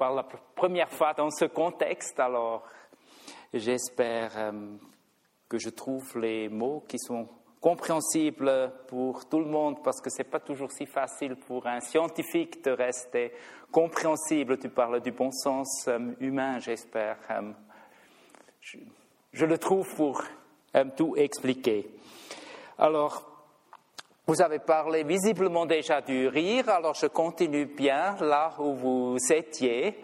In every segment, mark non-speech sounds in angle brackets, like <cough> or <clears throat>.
parle la première fois dans ce contexte, alors j'espère euh, que je trouve les mots qui sont compréhensibles pour tout le monde, parce que ce n'est pas toujours si facile pour un scientifique de rester compréhensible. Tu parles du bon sens euh, humain, j'espère. Euh, je, le trouve pour tout expliquer. Alors, vous avez parlé visiblement déjà du rire, alors je continue bien là où vous étiez.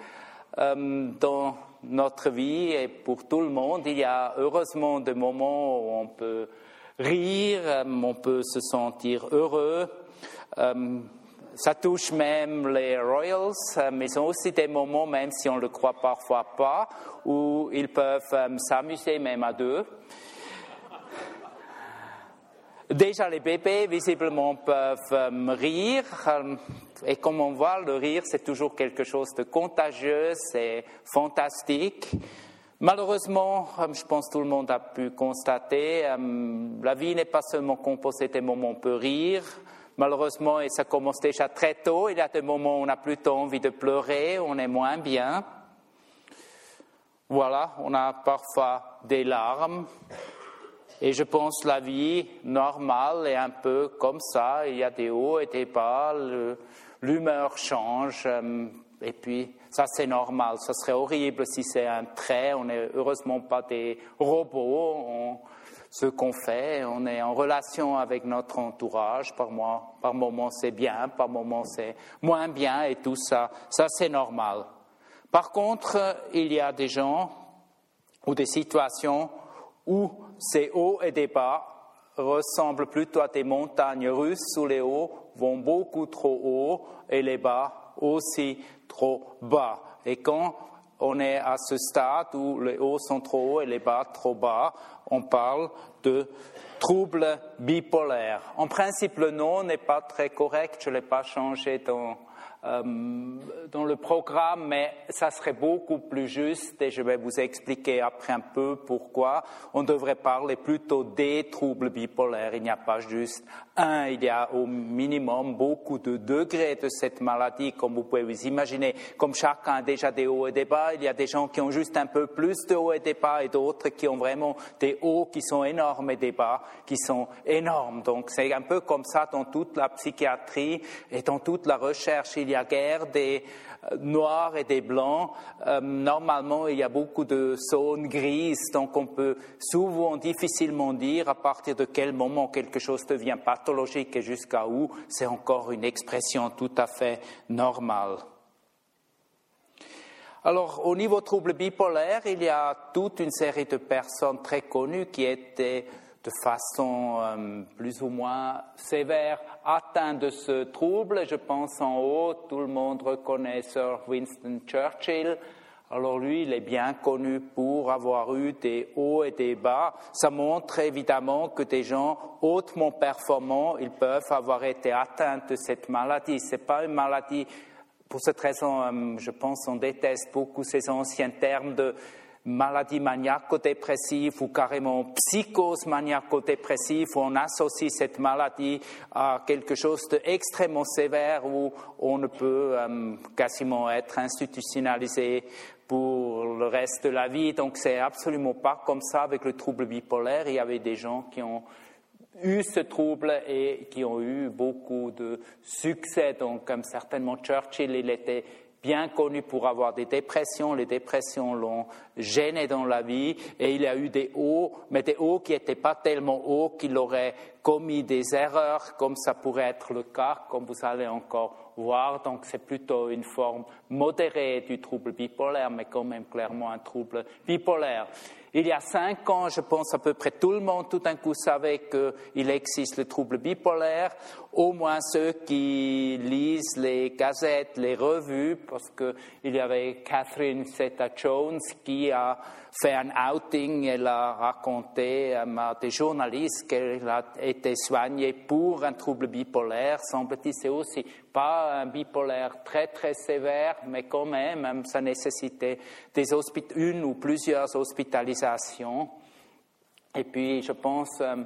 Euh, dans notre vie et pour tout le monde, il y a heureusement des moments où on peut rire, euh, on peut se sentir heureux. Euh, ça touche même les Royals, mais ils ont aussi des moments, même si on ne le croit parfois pas, où ils peuvent s'amuser même à deux. Déjà, les bébés, visiblement, peuvent euh, rire. Euh, et comme on voit, le rire, c'est toujours quelque chose de contagieux, c'est fantastique. Malheureusement, euh, je pense que tout le monde a pu constater, la vie n'est pas seulement composée des moments où on peut rire. Malheureusement, et ça commence déjà très tôt, il y a des moments où on a plutôt envie de pleurer, on est moins bien. Voilà, on a parfois des larmes, et je pense la vie normale est un peu comme ça. Il y a des hauts et des bas, l'humeur change. Euh, et puis, ça c'est normal. Ça serait horrible si c'est un trait. On n'est heureusement pas des robots. ce qu'on fait, on est en relation avec notre entourage. Par, moi, par moment c'est bien, par moment c'est moins bien et tout ça. Ça c'est normal. Par contre, il y a des gens ou des situations où ces hauts et des bas ressemblent plutôt à des montagnes russes où les hauts vont beaucoup trop haut et les bas aussi trop bas. Et quand on est à ce stade où les hauts sont trop hauts et les bas trop bas, on parle de trouble bipolaire. En principe, le nom n'est pas très correct, je ne l'ai pas changé dans dans le programme, mais ça serait beaucoup plus juste et je vais vous expliquer après un peu pourquoi. On devrait parler plutôt des troubles bipolaires. Il n'y a pas juste un, il y a au minimum beaucoup de degrés de cette maladie, comme vous pouvez vous imaginer. Comme chacun a déjà des hauts et des bas, il y a des gens qui ont juste un peu plus de hauts et des bas et d'autres qui ont vraiment des hauts qui sont énormes et des bas qui sont énormes. Donc c'est un peu comme ça dans toute la psychiatrie et dans toute la recherche. Y a guerre des euh, noirs et des blancs. Euh, normalement, il y a beaucoup de zones grises, donc on peut souvent difficilement dire à partir de quel moment quelque chose devient pathologique et jusqu'à où c'est encore une expression tout à fait normale. Alors, au niveau trouble bipolaire, il y a toute une série de personnes très connues qui étaient de façon euh, plus ou moins sévère atteint de ce trouble. Je pense en haut, tout le monde reconnaît Sir Winston Churchill. Alors lui, il est bien connu pour avoir eu des hauts et des bas. Ça montre évidemment que des gens hautement performants, ils peuvent avoir été atteints de cette maladie. C'est pas une maladie. Pour cette raison, euh, je pense, on déteste beaucoup ces anciens termes de maladie maniaco-dépressive ou carrément psychose maniaco-dépressive, où on associe cette maladie à quelque chose d'extrêmement sévère où on ne peut euh, quasiment être institutionnalisé pour le reste de la vie. Donc c'est absolument pas comme ça avec le trouble bipolaire. Il y avait des gens qui ont eu ce trouble et qui ont eu beaucoup de succès. Donc, comme certainement Churchill, il était bien connu pour avoir des dépressions. Les dépressions l'ont gêné dans la vie et il a eu des hauts, mais des hauts qui n'étaient pas tellement hauts qu'il aurait commis des erreurs, comme ça pourrait être le cas, comme vous allez encore voir. Donc c'est plutôt une forme modérée du trouble bipolaire, mais quand même clairement un trouble bipolaire. Il y a cinq ans, je pense à peu près tout le monde tout d'un coup savait qu'il existe le trouble bipolaire, au moins ceux qui lisent les gazettes, les revues, parce qu'il y avait Catherine Zeta-Jones qui a fait un outing, elle a raconté à des journalistes qu'elle a été soignée pour un trouble bipolaire. Semble-t-il, c'est aussi pas un bipolaire très très sévère, mais quand même, ça nécessitait une ou plusieurs hospitalisations. Et puis, je pense, euh,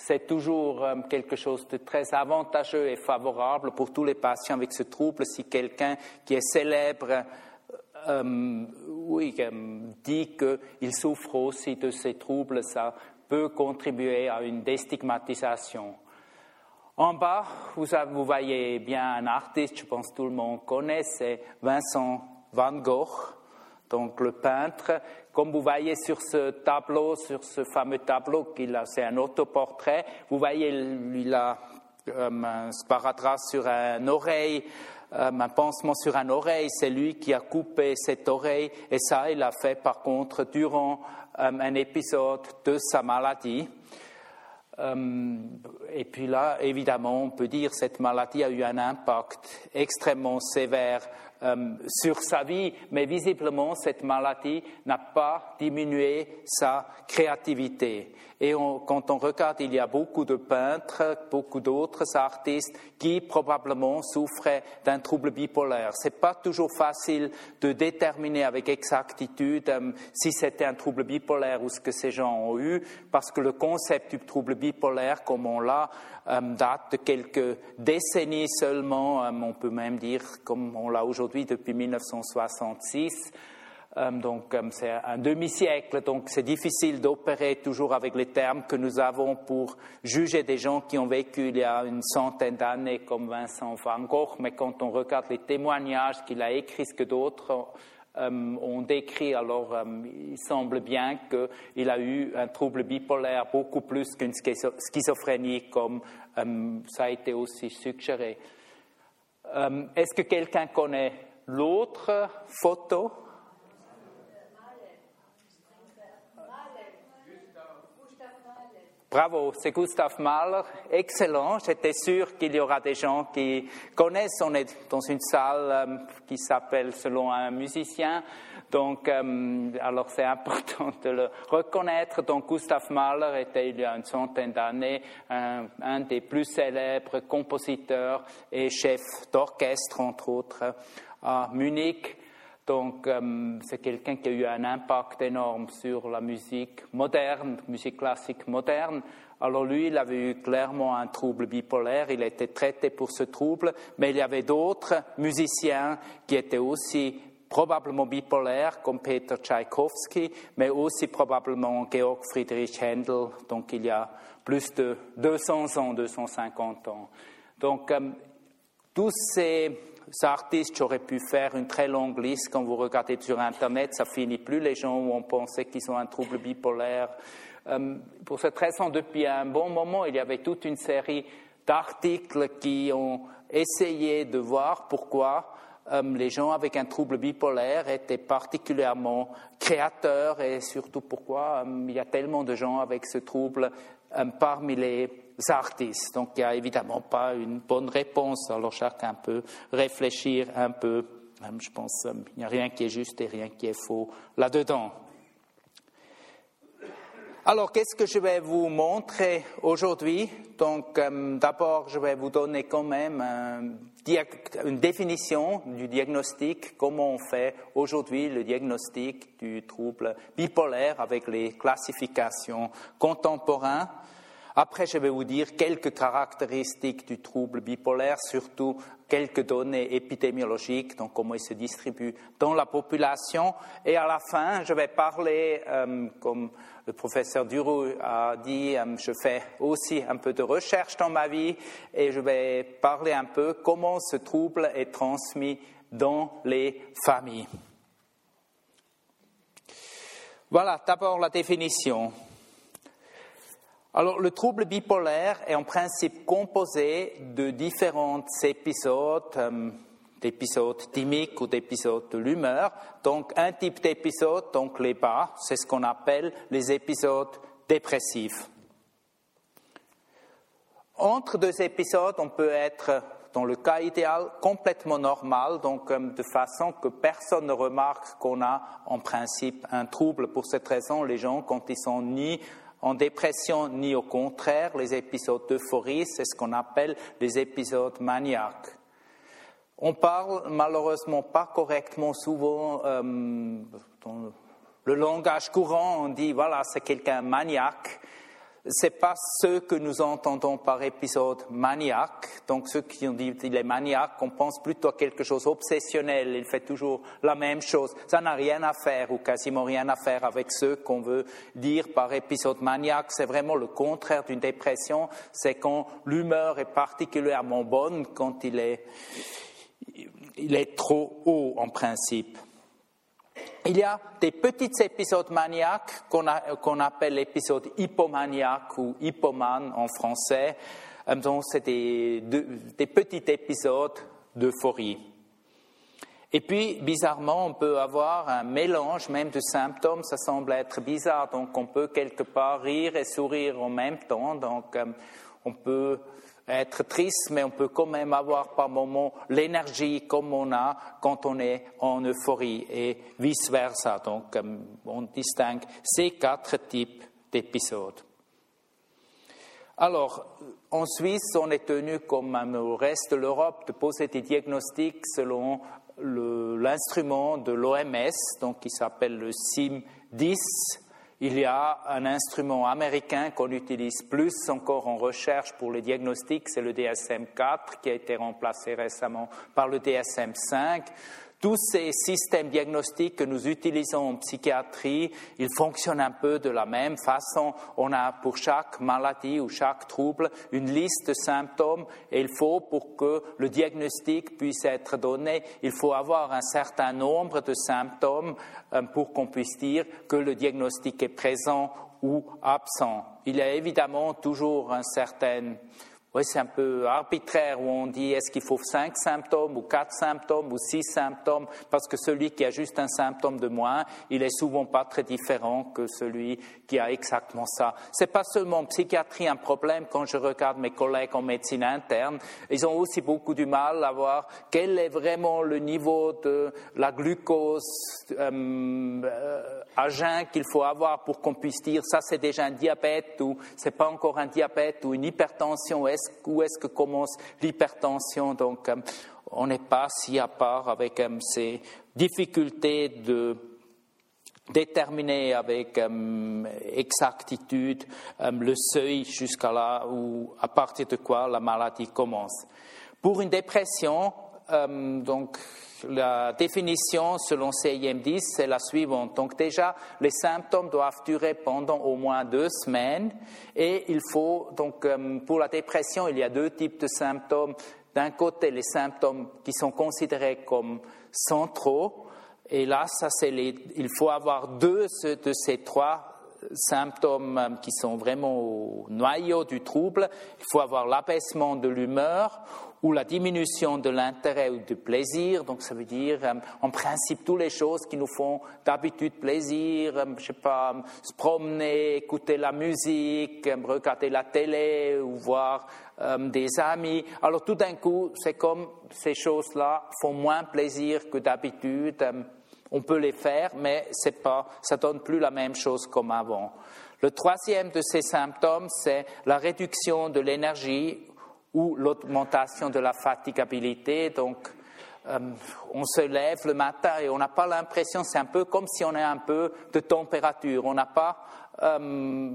c'est toujours euh, quelque chose de très avantageux et favorable pour tous les patients avec ce trouble si quelqu'un qui est célèbre euh, oui, dit qu'il souffre aussi de ces troubles, ça peut contribuer à une déstigmatisation. En bas, vous, vous voyez bien un artiste, je pense que tout le monde connaît, c'est Vincent Van Gogh, donc le peintre. Comme vous voyez sur ce tableau, sur ce fameux tableau, qu'il a, c'est un autoportrait, vous voyez, il a euh, un sparadrap sur une oreille, euh, un pansement sur une oreille, c'est lui qui a coupé cette oreille, et ça, il l'a fait par contre durant euh, un épisode de sa maladie. et puis là, évidemment, on peut dire cette maladie a eu un impact extrêmement sévère euh, sur sa vie, mais visiblement, cette maladie n'a pas diminué sa créativité. Et quand on regarde, il y a beaucoup de peintres, beaucoup d'autres artistes qui probablement souffraient d'un trouble bipolaire. Ce n'est pas toujours facile de déterminer avec exactitude euh, si c'était un trouble bipolaire ou ce que ces gens ont eu, parce que le concept du trouble bipolaire, comme on l'a, euh, date de quelques décennies seulement, on peut même dire comme on l'a aujourd'hui depuis 1966. Euh, donc c'est un demi-siècle, donc c'est difficile d'opérer toujours avec les termes que nous avons pour juger des gens qui ont vécu il y a une centaine d'années comme Vincent Van Gogh, mais quand on regarde les témoignages qu'il a écrits, ce que d'autres ont décrit, alors il semble bien qu'il a eu un trouble bipolaire beaucoup plus qu'une schizophrénie comme ça a été aussi suggéré. Est-ce que quelqu'un connaît l'autre photo? Bravo, c'est Gustave Mahler. Excellent. J'étais sûr qu'il y aura des gens qui connaissent. On est dans une salle euh, qui s'appelle selon un musicien. Donc, euh, alors c'est important de le reconnaître. Donc, Gustave Mahler était il y a une centaine d'années un, un, des plus célèbres compositeurs et chefs d'orchestre, entre autres, à Munich. Donc, euh, c'est quelqu'un qui a eu un impact énorme sur la musique moderne, musique classique moderne. Alors lui, il avait eu clairement un trouble bipolaire, il a été traité pour ce trouble, mais il y avait d'autres musiciens qui étaient aussi probablement bipolaires, comme Peter Tchaïkovski, mais aussi probablement Georg Friedrich Händel, donc il y a plus de 200 ans, 250 ans. Donc, euh, tous ces artistes, j'aurais pu faire une très longue liste. Quand vous regardez sur Internet, ça finit plus. Les gens ont pensé qu'ils ont un trouble bipolaire. Euh, pour cette raison, depuis un bon moment, il y avait toute une série d'articles qui ont essayé de voir pourquoi euh, les gens avec un trouble bipolaire étaient particulièrement créateurs et surtout pourquoi euh, il y a tellement de gens avec ce trouble parmi les artistes. Donc il n'y a évidemment pas une bonne réponse. Alors chacun peut réfléchir un peu. Je pense qu'il n'y a rien qui est juste et rien qui est faux là-dedans. Alors, qu'est-ce que je vais vous montrer aujourd'hui? Donc, euh, d'abord, je vais vous donner quand même une définition du diagnostic, comment on fait aujourd'hui le diagnostic du trouble bipolaire avec les classifications contemporaines. Après, je vais vous dire quelques caractéristiques du trouble bipolaire, surtout quelques données épidémiologiques, donc comment il se distribue dans la population. Et à la fin, je vais parler, euh, comme le professeur Duroux a dit, euh, je fais aussi un peu de recherche dans ma vie et je vais parler un peu comment ce trouble est transmis dans les familles. Voilà, d'abord la définition. Le trouble bipolaire est en principe composé de différents épisodes, euh, d'épisodes thymiques ou d'épisodes de l'humeur. Donc, un type d'épisode, donc les bas, c'est ce qu'on appelle les épisodes dépressifs. Entre deux épisodes, on peut être, dans le cas idéal, complètement normal, donc euh, de façon que personne ne remarque qu'on a en principe un trouble. Pour cette raison, les gens, quand ils sont ni en dépression ni au contraire. Les épisodes d'euphorie, c'est ce qu'on appelle des épisodes maniaques. On parle malheureusement pas correctement souvent euh, dans le langage courant, on dit voilà, c'est quelqu'un maniaque. C'est pas ce que nous entendons par épisode maniaque. Donc ceux qui ont dit qu'il est maniaque, on pense plutôt à quelque chose obsessionnel. Il fait toujours la même chose. Ça n'a rien à faire ou quasiment rien à faire avec ce qu'on veut dire par épisode maniaque. C'est vraiment le contraire d'une dépression. C'est quand l'humeur est particulièrement bonne, quand il est, il est trop haut en principe. Il y a des petits épisodes maniaques qu'on appelle l'épisode hypomaniaque ou hypomane en français. Euh, donc, c'est des, des, petits épisodes d'euphorie. Et puis, bizarrement, on peut avoir un mélange même de symptômes. Ça semble être bizarre. Donc, on peut quelque part rire et sourire en même temps. Donc, euh, on peut être triste, mais on peut quand même avoir par moments l'énergie comme on a quand on est en euphorie et vice-versa. Donc, euh, on distingue ces quatre types d'épisodes. Alors, en Suisse, on est tenu, comme au reste de l'Europe, de poser des diagnostics selon l'instrument de l'OMS, donc qui s'appelle le SIM-10 il y a un instrument américain qu'on utilise plus encore en recherche pour le diagnostic, c'est le DSM-4 qui a été remplacé récemment par le DSM-5. Tous ces systèmes diagnostiques que nous utilisons en psychiatrie, ils fonctionnent un peu de la même façon. On a pour chaque maladie ou chaque trouble une liste de symptômes et il faut, pour que le diagnostic puisse être donné, il faut avoir un certain nombre de symptômes euh, pour qu'on puisse dire que le diagnostic est présent ou absent. Il y a évidemment toujours un certain oui, c'est un peu arbitraire où on dit est-ce qu'il faut cinq symptômes ou quatre symptômes ou six symptômes? Parce que celui qui a juste un symptôme de moins, il est souvent pas très différent que celui qui a exactement ça. C'est pas seulement en psychiatrie un problème quand je regarde mes collègues en médecine interne, ils ont aussi beaucoup du mal à voir quel est vraiment le niveau de la glucose euh, euh à jeun qu'il faut avoir pour qu'on puisse dire ça c'est déjà un diabète ou c'est pas encore un diabète ou une hypertension où est-ce que commence l'hypertension? Donc, euh, on n'est pas si à part avec euh, ces difficultés de déterminer avec euh, exactitude le seuil jusqu'à là où, à partir de quoi la maladie commence. Pour une dépression, donc la définition selon CIM10, c'est la suivante. Donc déjà, les symptômes doivent durer pendant au moins deux semaines et il faut, donc euh, pour la dépression, il y a deux types de symptômes. D'un côté, les symptômes qui sont considérés comme centraux, et là, ça, c'est il faut avoir deux de ces trois symptômes euh, qui sont vraiment au noyau du trouble. Il faut avoir l'abaissement de l'humeur ou la diminution de l'intérêt ou du plaisir. Donc, ça veut dire, euh, en principe, toutes les choses qui nous font d'habitude plaisir, euh, je sais pas, se promener, écouter la musique, regarder la télé ou voir des amis. Alors, tout d'un coup, c'est comme ces choses-là font moins plaisir que d'habitude. On peut les faire, mais c'est pas, ça donne plus la même chose comme avant. Le troisième de ces symptômes, c'est la réduction de l'énergie ou l'augmentation de la fatigabilité. Donc, euh, on se lève le matin et on n'a pas l'impression, c'est un peu comme si on a un peu de température. On n'a pas euh,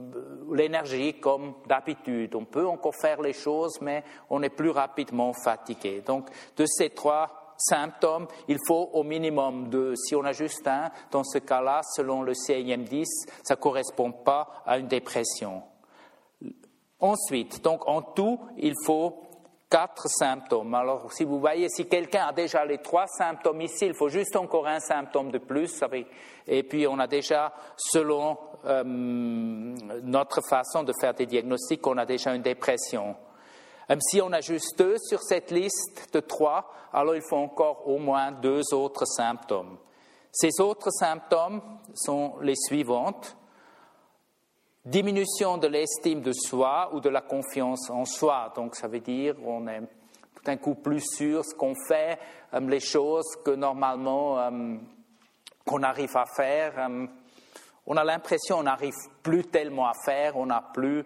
l'énergie comme d'habitude. On peut encore faire les choses, mais on est plus rapidement fatigué. Donc, de ces trois symptômes, il faut au minimum deux. Si on a juste un, dans ce cas-là, selon le CIM-10, ça ne correspond pas à une dépression. Ensuite, donc en tout, il faut quatre symptômes. Alors, si vous voyez, si quelqu'un a déjà les trois symptômes ici, il faut juste encore un symptôme de plus. Et puis, on a déjà, selon euh, notre façon de faire des diagnostics, on a déjà une dépression. Même si on a juste deux sur cette liste de trois, alors il faut encore au moins deux autres symptômes. Ces autres symptômes sont les suivantes. Diminution de l'estime de soi ou de la confiance en soi. Donc ça veut dire on est tout d'un coup plus sûr ce qu'on fait, euh, les choses que normalement euh, qu'on arrive à faire. Euh, on a l'impression qu'on n'arrive plus tellement à faire, on n'a plus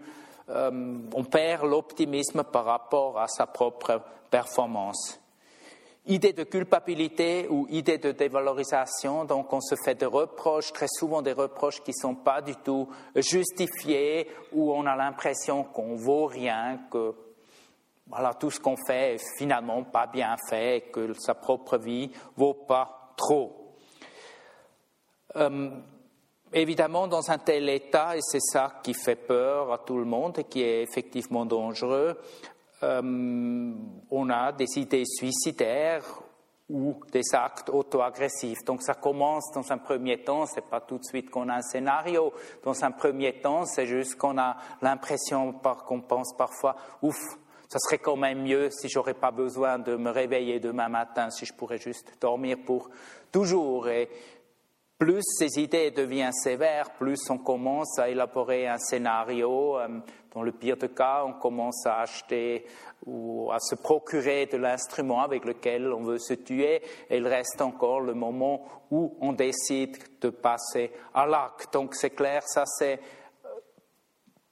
on perd l'optimisme par rapport à sa propre performance. Idée de culpabilité ou idée de dévalorisation. Donc, on se fait des reproches, très souvent des reproches qui ne sont pas du tout justifiés, où on a l'impression qu'on vaut rien, que voilà, tout ce qu'on fait est finalement pas bien fait, que sa propre vie vaut pas trop. Euh, évidemment, dans un tel état, et c'est ça qui fait peur à tout le monde et qui est effectivement dangereux, euh, on a des idées suicidaires ou des actes auto-agressifs. Donc ça commence dans un premier temps, c'est pas tout de suite qu'on a un scénario. Dans un premier temps, c'est juste qu'on a l'impression qu'on pense parfois, ouf, ça serait quand même mieux si j'aurais pas besoin de me réveiller demain matin, si je pourrais juste dormir pour toujours. Et plus ces idées deviennent sévères, plus on commence à élaborer un scénario. Euh, dans le pire des cas, on commence à acheter ou à se procurer de l'instrument avec lequel on veut se tuer. Et il reste encore le moment où on décide de passer à l'acte. Donc c'est clair, ça c'est euh,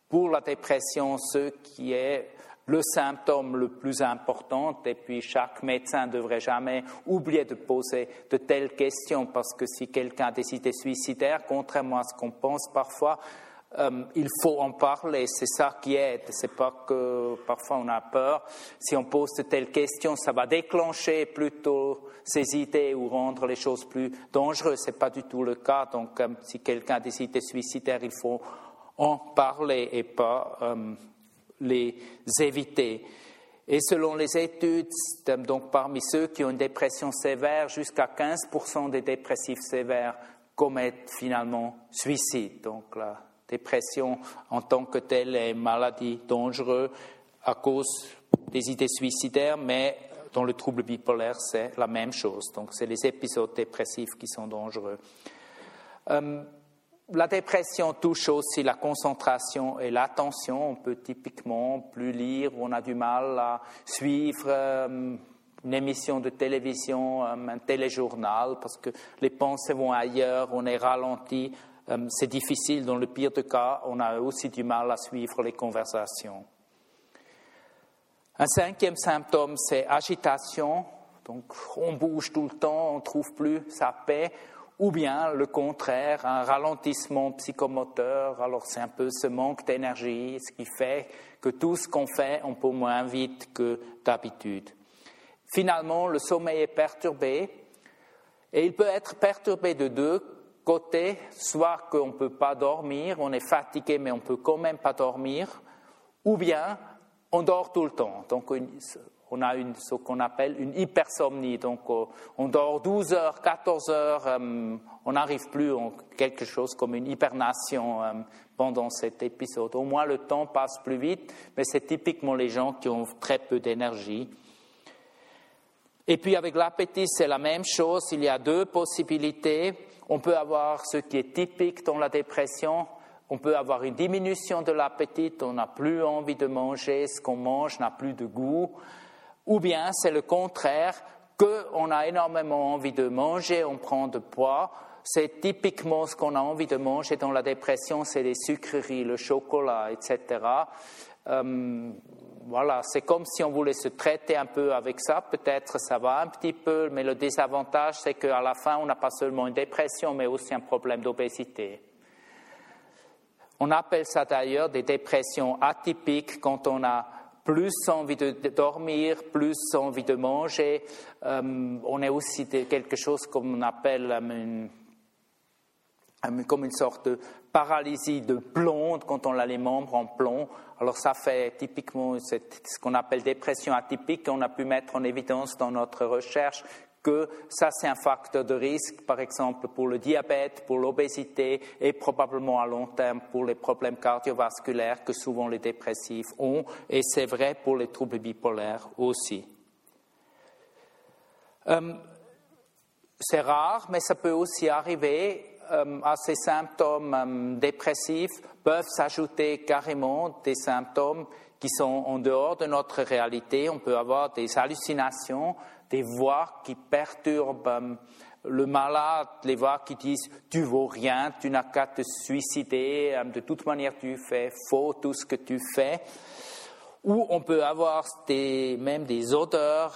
pour la dépression ce qui est le symptôme le plus important, et puis chaque médecin ne devrait jamais oublier de poser de telles questions, parce que si quelqu'un a des idées suicidaires, contrairement à ce qu'on pense parfois, euh, il faut en parler, c'est ça qui aide. C'est pas que parfois on a peur. Si on pose de telles questions, ça va déclencher plutôt ces idées ou rendre les choses plus dangereuses. C'est pas du tout le cas. Donc, euh, si quelqu'un a des idées suicidaires, il faut en parler et pas euh, les éviter. Et selon les études, donc parmi ceux qui ont une dépression sévère, jusqu'à 15% des dépressifs sévères commettent finalement suicide. Donc la dépression en tant que telle est une maladie dangereuse à cause des idées suicidaires, mais dans le trouble bipolaire, c'est la même chose. Donc c'est les épisodes dépressifs qui sont dangereux. Euh, la dépression touche aussi la concentration et l'attention. On peut typiquement plus lire, on a du mal à suivre euh, une émission de télévision, euh, un téléjournal, parce que les pensées vont ailleurs, on est ralenti. Euh, c'est difficile, dans le pire des cas, on a aussi du mal à suivre les conversations. Un cinquième symptôme, c'est agitation. Donc, on bouge tout le temps, on ne trouve plus sa paix ou bien le contraire, un ralentissement psychomoteur. Alors c'est un peu ce manque d'énergie, ce qui fait que tout ce qu'on fait, on peut moins vite que d'habitude. Finalement, le sommeil est perturbé et il peut être perturbé de deux côtés, soit qu'on ne peut pas dormir, on est fatigué mais on ne peut quand même pas dormir, ou bien on dort tout le temps. Donc on a ce qu'on appelle une hypersomnie. Donc, euh, on dort 12 heures, 14 heures, euh, on n'arrive plus à quelque chose comme une hibernation euh, pendant cet épisode. Au moins, le temps passe plus vite, mais c'est typiquement les gens qui ont très peu d'énergie. Et puis, avec l'appétit, c'est la même chose. Il y a deux possibilités. On peut avoir ce qui est typique dans la dépression, on peut avoir une diminution de l'appétit, on n'a plus envie de manger, ce qu'on mange n'a plus de goût ou bien c'est le contraire, qu'on a énormément envie de manger, on prend de poids. C'est typiquement ce qu'on a envie de manger dans la dépression, c'est les sucreries, le chocolat, etc. Euh, voilà, c'est comme si on voulait se traiter un peu avec ça. Peut-être ça va un petit peu, mais le désavantage, c'est qu'à la fin, on n'a pas seulement une dépression, mais aussi un problème d'obésité. On appelle ça d'ailleurs des dépressions atypiques quand on a plus envie de, dormir, plus envie de manger. Euh, on est aussi quelque chose comme on appelle euh, une, comme une sorte de paralysie de plomb quand on a les membres en plomb. Alors ça fait typiquement ce qu'on appelle dépression atypique. On a pu mettre en évidence dans notre recherche que ça c'est un facteur de risque, par exemple pour le diabète, pour l'obésité et probablement à long terme pour les problèmes cardiovasculaires que souvent les dépressifs ont, et c'est vrai pour les troubles bipolaires aussi. Euh, c'est rare, mais ça peut aussi arriver euh, à ces symptômes euh, dépressifs peuvent s'ajouter carrément des symptômes qui sont en dehors de notre réalité. On peut avoir des hallucinations, des voix qui perturbent le malade, les voix qui disent tu vaux rien, tu n'as qu'à te suicider, de toute manière tu fais faux tout ce que tu fais. Ou on peut avoir des, même des odeurs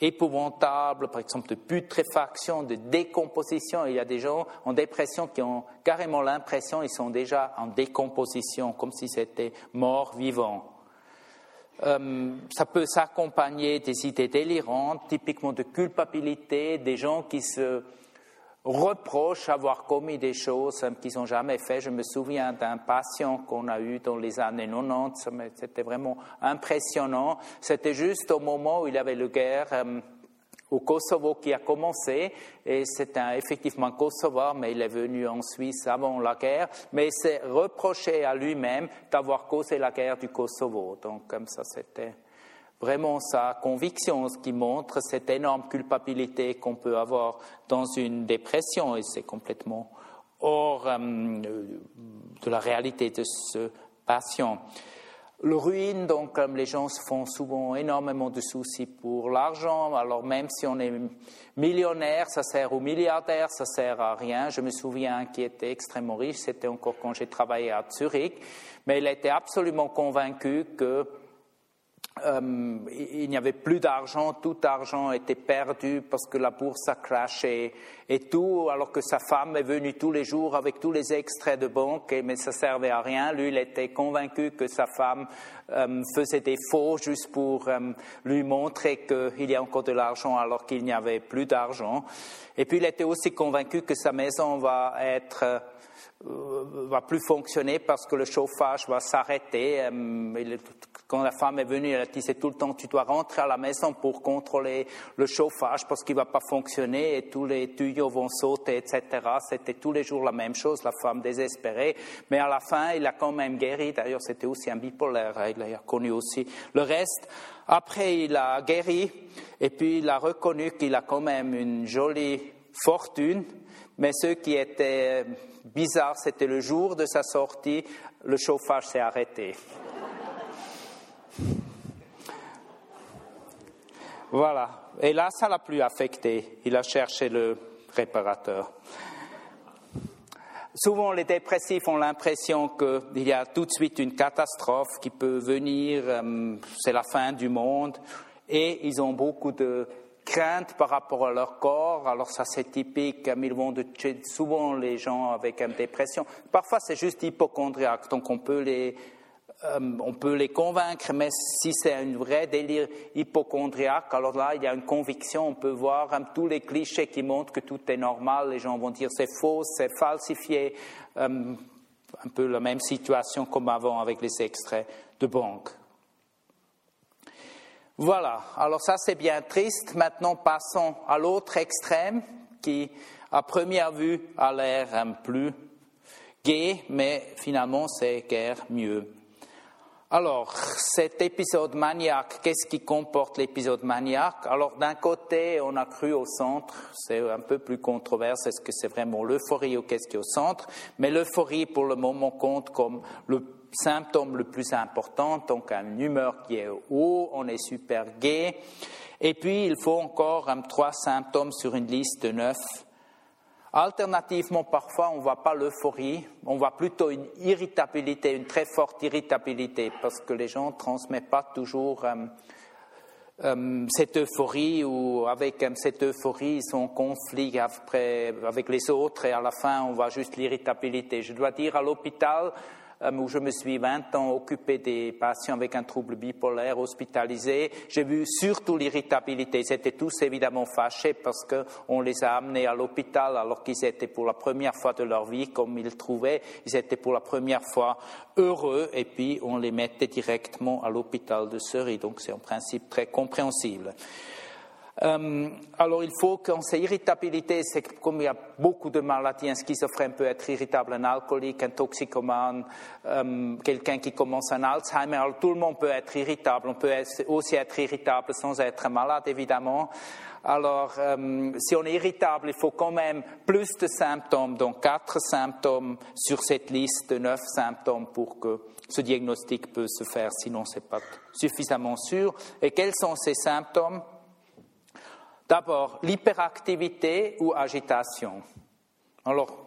épouvantables, par exemple de putréfaction, de décomposition. Il y a des gens en dépression qui ont carrément l'impression qu'ils sont déjà en décomposition, comme si c'était mort vivant. Euh, ça peut s'accompagner des idées délirantes, typiquement de culpabilité, des gens qui se reprochent avoir commis des choses qu'ils n'ont jamais fait. Je me souviens d'un patient qu'on a eu dans les années 90, c'était vraiment impressionnant. C'était juste au moment où il avait le guerre. Euh, au Kosovo qui a commencé, et c'est un, effectivement Kosovo, mais il est venu en Suisse avant la guerre, mais il s'est reproché à lui-même d'avoir causé la guerre du Kosovo. Donc comme ça, c'était vraiment sa conviction, ce qui montre cette énorme culpabilité qu'on peut avoir dans une dépression, et c'est complètement hors euh, de la réalité de ce patient. Le ruine, donc, comme les gens se font souvent énormément de soucis pour l'argent, alors même si on est millionnaire, ça sert aux milliardaires, ça sert à rien. Je me souviens qui était extrêmement riche, c'était encore quand j'ai travaillé à Zurich, mais il était absolument convaincu que euh, il n'y avait plus d'argent, tout argent était perdu parce que la bourse a crashé et tout, alors que sa femme est venue tous les jours avec tous les extraits de banque, mais ça servait à rien. Lui, il était convaincu que sa femme euh, faisait des faux juste pour euh, lui montrer qu'il y a encore de l'argent alors qu'il n'y avait plus d'argent. Et puis, il était aussi convaincu que sa maison va être va plus fonctionner parce que le chauffage va s'arrêter. Quand la femme est venue, elle disait tout le temps, tu dois rentrer à la maison pour contrôler le chauffage parce qu'il va pas fonctionner et tous les tuyaux vont sauter, etc. C'était tous les jours la même chose, la femme désespérée. Mais à la fin, il a quand même guéri. D'ailleurs, c'était aussi un bipolaire. Hein. Il a connu aussi le reste. Après, il a guéri et puis il a reconnu qu'il a quand même une jolie fortune. Mais ce qui était bizarre, c'était le jour de sa sortie, le chauffage s'est arrêté. Voilà. Et là, ça l'a plus affecté. Il a cherché le réparateur. Souvent, les dépressifs ont l'impression qu'il y a tout de suite une catastrophe qui peut venir, euh, c'est la fin du monde, et ils ont beaucoup de crainte par rapport à leur corps. Alors ça, c'est typique, ils vont souvent les gens avec une dépression. Parfois, c'est juste hypochondriaque, donc on peut les euh, on peut les convaincre, mais si c'est un vrai délire hypochondriaque, alors là, il y a une conviction, on peut voir tous les clichés qui montrent que tout est normal, les gens vont dire c'est faux, c'est falsifié, euh, un peu la même situation comme avant avec les extraits de banque. Voilà, alors ça c'est bien triste. Maintenant passons à l'autre extrême qui, à première vue, a l'air plus gai, mais finalement c'est guère mieux. Alors, cet épisode maniaque, qu'est-ce qui comporte l'épisode maniaque? Alors, d'un côté, on a cru au centre, c'est un peu plus controversé, est-ce que c'est vraiment l'euphorie ou qu'est-ce qui est au centre? Mais l'euphorie, pour le moment, compte comme le symptôme le plus important, donc une humeur qui est haut, on est super gai. Et puis, il faut encore trois symptômes sur une liste de neuf Alternativement, parfois, on ne voit pas l'euphorie, on voit plutôt une irritabilité, une très forte irritabilité, parce que les gens ne transmettent pas toujours euh, euh, cette euphorie, ou avec euh, cette euphorie, ils sont en conflit après, avec les autres, et à la fin, on voit juste l'irritabilité. Je dois dire, à l'hôpital, où je me suis 20 ans occupé des patients avec un trouble bipolaire hospitalisés. J'ai vu surtout l'irritabilité. Ils étaient tous évidemment fâchés parce qu'on les a amenés à l'hôpital alors qu'ils étaient pour la première fois de leur vie, comme ils trouvaient, ils étaient pour la première fois heureux et puis on les mettait directement à l'hôpital de Seri. Donc c'est en principe très compréhensible. Euh, alors il faut qu'on sait irritabilité, c'est comme il y a beaucoup de maladies, un schizophrène peut être irritable, un alcoolique, un toxicomane, euh, quelqu'un qui commence un Alzheimer, tout le monde peut être irritable, on peut aussi être irritable sans être malade évidemment. Alors, euh, si on est irritable, il faut quand même plus de symptômes, donc quatre symptômes sur cette liste de neuf symptômes pour que ce diagnostic peut se faire, sinon ce n'est pas suffisamment sûr. Et quels sont ces symptômes? D'abord, l'hyperactivité ou agitation. Alors,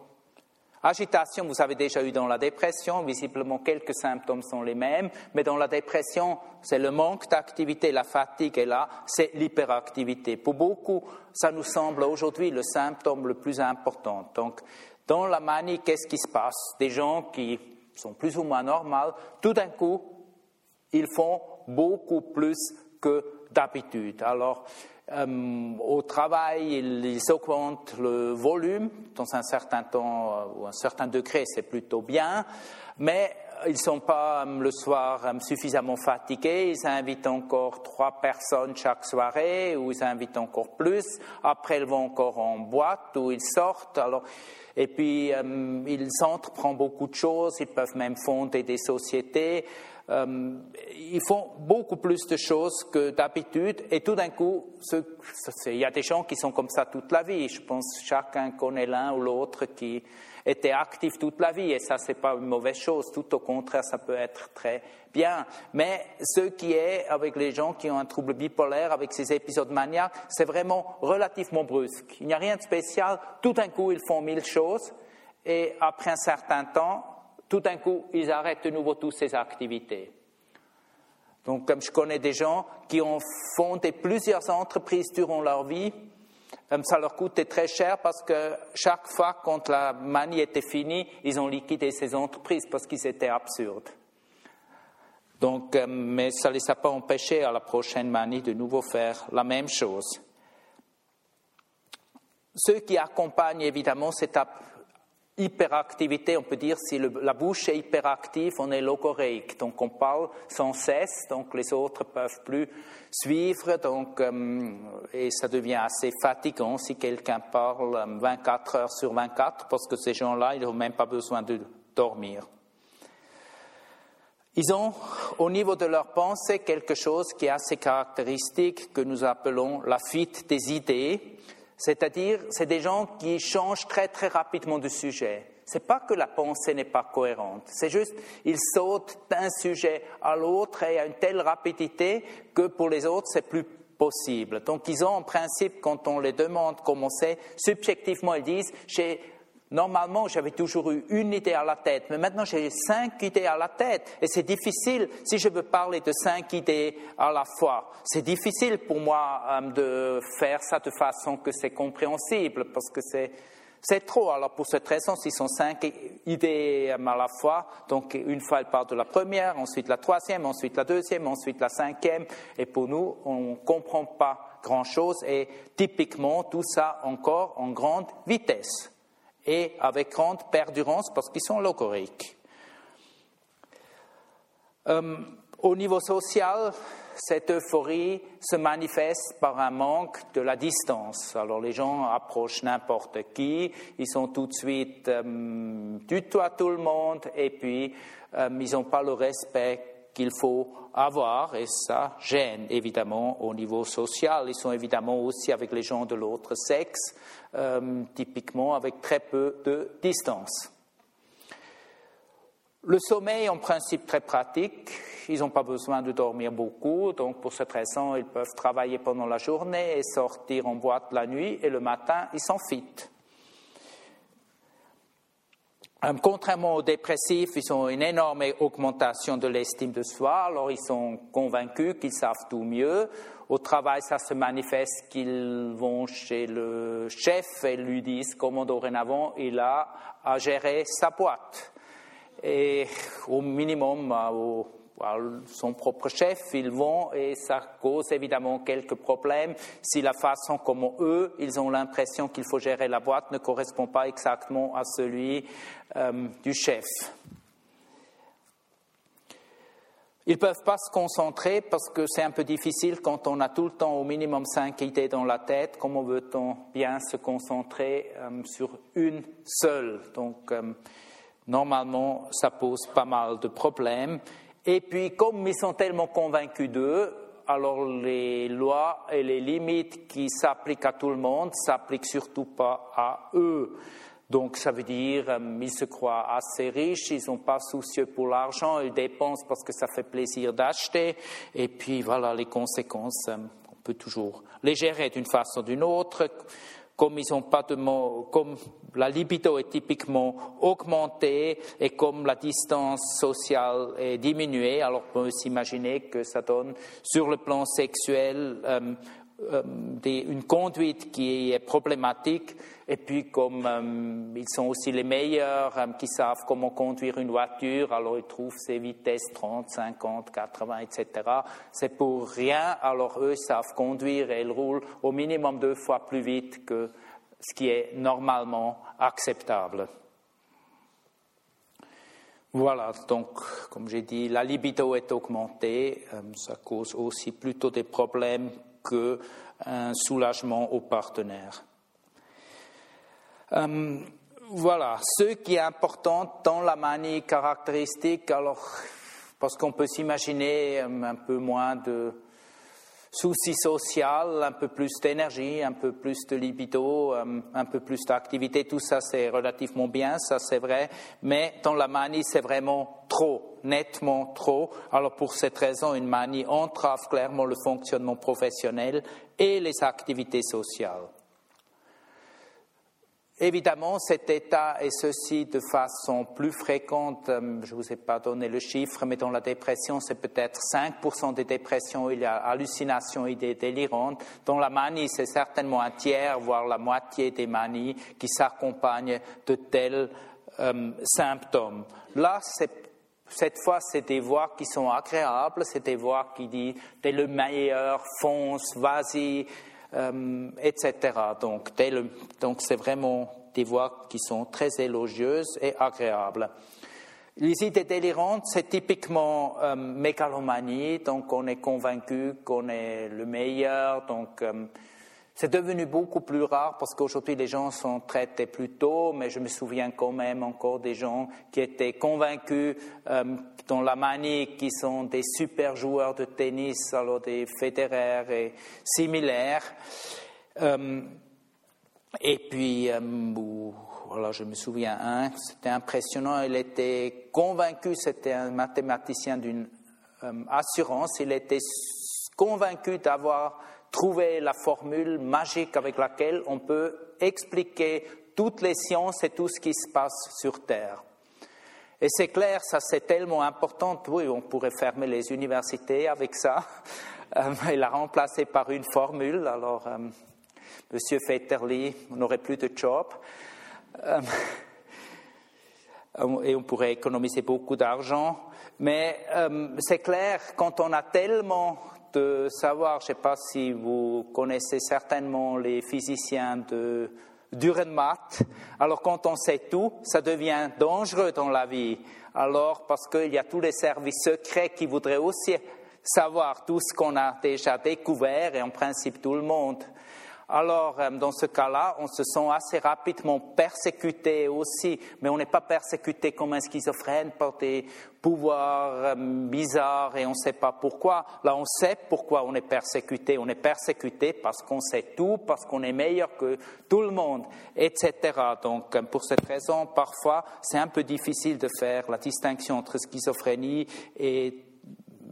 Agitation, vous avez déjà eu dans la dépression, visiblement quelques symptômes sont les mêmes, mais dans la dépression, c'est le manque d'activité, la fatigue, et là, c'est l'hyperactivité. Pour beaucoup, ça nous semble aujourd'hui le symptôme le plus important. Donc, dans la manie, qu'est-ce qui se passe? Des gens qui sont plus ou moins normaux, tout d'un coup, ils font beaucoup plus que d'habitude. Alors, euh, au travail, ils, augmentent le volume. Dans un certain temps euh, ou un certain degré, c'est plutôt bien, mais ils ne sont pas euh, le soir suffisamment fatigués, ils invitent encore trois personnes chaque soirée ou ils invitent encore plus, après ils vont encore en boîte ou ils sortent. Et puis, ils entreprennent beaucoup de choses, ils peuvent même fonder des sociétés. Euh, ils font beaucoup plus de choses que d'habitude et tout d'un coup, il y a des gens qui sont comme ça toute la vie. Je pense que chacun connaît l'un ou l'autre qui était actif toute la vie et ça, c'est pas une mauvaise chose. Tout au contraire, ça peut être très bien. Mais ce qui est avec les gens qui ont un trouble bipolaire, avec ces épisodes maniaques, c'est vraiment relativement brusque. Il n'y a rien de spécial. Tout d'un coup, ils font mille choses et après un certain temps, tout d'un coup, ils arrêtent de nouveau toutes ces activités. Donc, comme je connais des gens qui ont fondé plusieurs entreprises durant leur vie, euh, ça leur coûtait très cher parce que chaque fois, quand la manie était finie, ils ont liquidé ces entreprises parce qu'ils étaient absurdes. Donc, euh, mais ça ne les a pas empêchés à la prochaine manie de nouveau faire la même chose. Ceux qui accompagnent évidemment cette hyperactivité, on peut dire si la bouche est hyperactive, on est logoréique, donc on parle sans cesse, donc les autres peuvent plus suivre, donc euh, et ça devient assez fatigant si quelqu'un parle 24 euh, heures sur 24, parce que ces gens-là, ils n'ont même pas besoin de dormir. Ils ont, au niveau de leur pensée, quelque chose qui est assez caractéristique, que nous appelons la fuite des idées. C'est-à-dire, c'est des gens qui changent très très rapidement de sujet. C'est pas que la pensée n'est pas cohérente, c'est juste ils sautent d'un sujet à l'autre et à une telle rapidité que pour les autres c'est plus possible. Donc ils ont en principe, quand on les demande comment c'est, subjectivement ils disent j'ai Normalement, j'avais toujours eu une idée à la tête, mais maintenant j'ai cinq idées à la tête. Et c'est difficile, si je veux parler de cinq idées à la fois, c'est difficile pour moi euh, de faire ça de façon que c'est compréhensible, parce que c'est, trop. Alors pour cette raison, s'ils sont cinq idées à la fois, donc une fois elle part de la première, ensuite la troisième, ensuite la deuxième, ensuite la cinquième, et pour nous, on ne comprend pas grand-chose, et typiquement tout ça encore en grande vitesse et avec grande perdurance parce qu'ils sont logoriques. Euh, au niveau social, cette euphorie se manifeste par un manque de la distance. Alors les gens approchent n'importe qui, ils sont tout de suite euh, du tout à tout le monde et puis euh, ils n'ont pas le respect qu'il faut avoir et ça gêne évidemment au niveau social. Ils sont évidemment aussi avec les gens de l'autre sexe euh, typiquement avec très peu de distance. Le sommeil, en principe, très pratique. Ils n'ont pas besoin de dormir beaucoup, donc pour cette raison, ils peuvent travailler pendant la journée et sortir en boîte la nuit, et le matin, ils sont fit. Euh, contrairement aux dépressifs, ils ont une énorme augmentation de l'estime de soi, alors ils sont convaincus qu'ils savent tout mieux. Au travail, ça se manifeste qu'ils vont chez le chef et lui disent comment dorénavant il a à gérer sa boîte. Et au minimum, au son propre chef, ils vont et ça cause évidemment quelques problèmes si la façon comme eux, ils ont l'impression qu'il faut gérer la boîte ne correspond pas exactement à celui euh, du chef. Ils ne peuvent pas se concentrer parce que c'est un peu difficile quand on a tout le temps au minimum cinq idées dans la tête. Comment veut-on bien se concentrer euh, sur une seule? Donc, euh, normalement, ça pose pas mal de problèmes. Et puis, comme ils sont tellement convaincus d'eux, alors les lois et les limites qui s'appliquent à tout le monde s'appliquent surtout pas à eux. Donc ça veut dire euh, se croient assez riches, ils sont pas soucieux pour l'argent, ils dépensent parce que ça fait plaisir d'acheter. Et puis voilà les conséquences, euh, on peut toujours les gérer d'une façon ou d'une autre. Comme ils ont pas de comme la libido est typiquement augmentée et comme la distance sociale est diminuée, alors on peut s'imaginer que ça donne sur le plan sexuel euh, euh, une conduite qui est problématique. Et puis, comme euh, ils sont aussi les meilleurs qui savent comment conduire une voiture, alors ils trouvent ces vitesses 30, 50, 80, etc. C'est pour rien. Alors eux savent conduire et ils roulent au minimum deux fois plus vite que ce qui est normalement acceptable. Voilà, donc, comme j'ai dit, la libido est augmentée. Euh, ça cause aussi plutôt des problèmes qu'un soulagement au partenaire. Euh, voilà, ce qui est important dans la manie caractéristique, alors, parce qu'on peut s'imaginer euh, un peu moins de soucis social, un peu plus d'énergie, un peu plus de libido, euh, un peu plus d'activité, tout ça c'est relativement bien, ça c'est vrai, mais dans la manie c'est vraiment trop, nettement trop. Alors pour cette raison, une manie entrave clairement le fonctionnement professionnel et les activités sociales. Évidemment, cet état est ceci de façon plus fréquente. Euh, je ne vous ai pas donné le chiffre, mais dans la dépression, c'est peut-être 5% des dépressions il y a hallucinations, idées délirantes. Dans la manie, c'est certainement un tiers, voire la moitié des manies qui s'accompagnent de tels euh, symptômes. Là, cette fois, c'est des voix qui sont agréables, c'est des voix qui disent T'es le meilleur, fonce, vas-y, euh, etc. Donc, c'est vraiment des voix qui sont très élogieuses et agréables. Les idées délirantes, c'est typiquement euh, mégalomanie, donc on est convaincu qu'on est le meilleur, donc euh, c'est devenu beaucoup plus rare parce qu'aujourd'hui les gens sont traités plus tôt, mais je me souviens quand même encore des gens qui étaient convaincus euh, dans la manie qui sont des super joueurs de tennis, alors des fédéraires et similaires. Euh, et puis, euh, je me souviens un, c'était impressionnant, il était convaincu, c'était un mathématicien d'une assurance, il était convaincu d'avoir trouver la formule magique avec laquelle on peut expliquer toutes les sciences et tout ce qui se passe sur Terre. Et c'est clair, ça c'est tellement important, oui, on pourrait fermer les universités avec ça <laughs> euh, et la remplacer par une formule. Alors, euh, Monsieur Fetterly, on n'aurait plus de job. <laughs> Euh, et on pourrait économiser beaucoup d'argent. Mais c'est clair, quand on a tellement de savoir, je ne sais pas si vous connaissez certainement les physiciens de Dürrenmatt. Alors quand on sait tout, ça devient dangereux dans la vie. Alors parce qu'il y a tous les services secrets qui voudraient aussi savoir tout ce qu'on a déjà découvert et en principe tout le monde. Alors, euh, dans ce cas-là, on se sent assez rapidement persécuté aussi, mais on n'est pas persécuté comme un schizophrène par des pouvoirs euh, bizarres et on ne sait pas pourquoi. Là, on sait pourquoi on est persécuté. On est persécuté parce qu'on sait tout, parce qu'on est meilleur que tout le monde, etc. Donc, euh, pour cette raison, parfois, c'est un peu difficile de faire la distinction entre schizophrénie et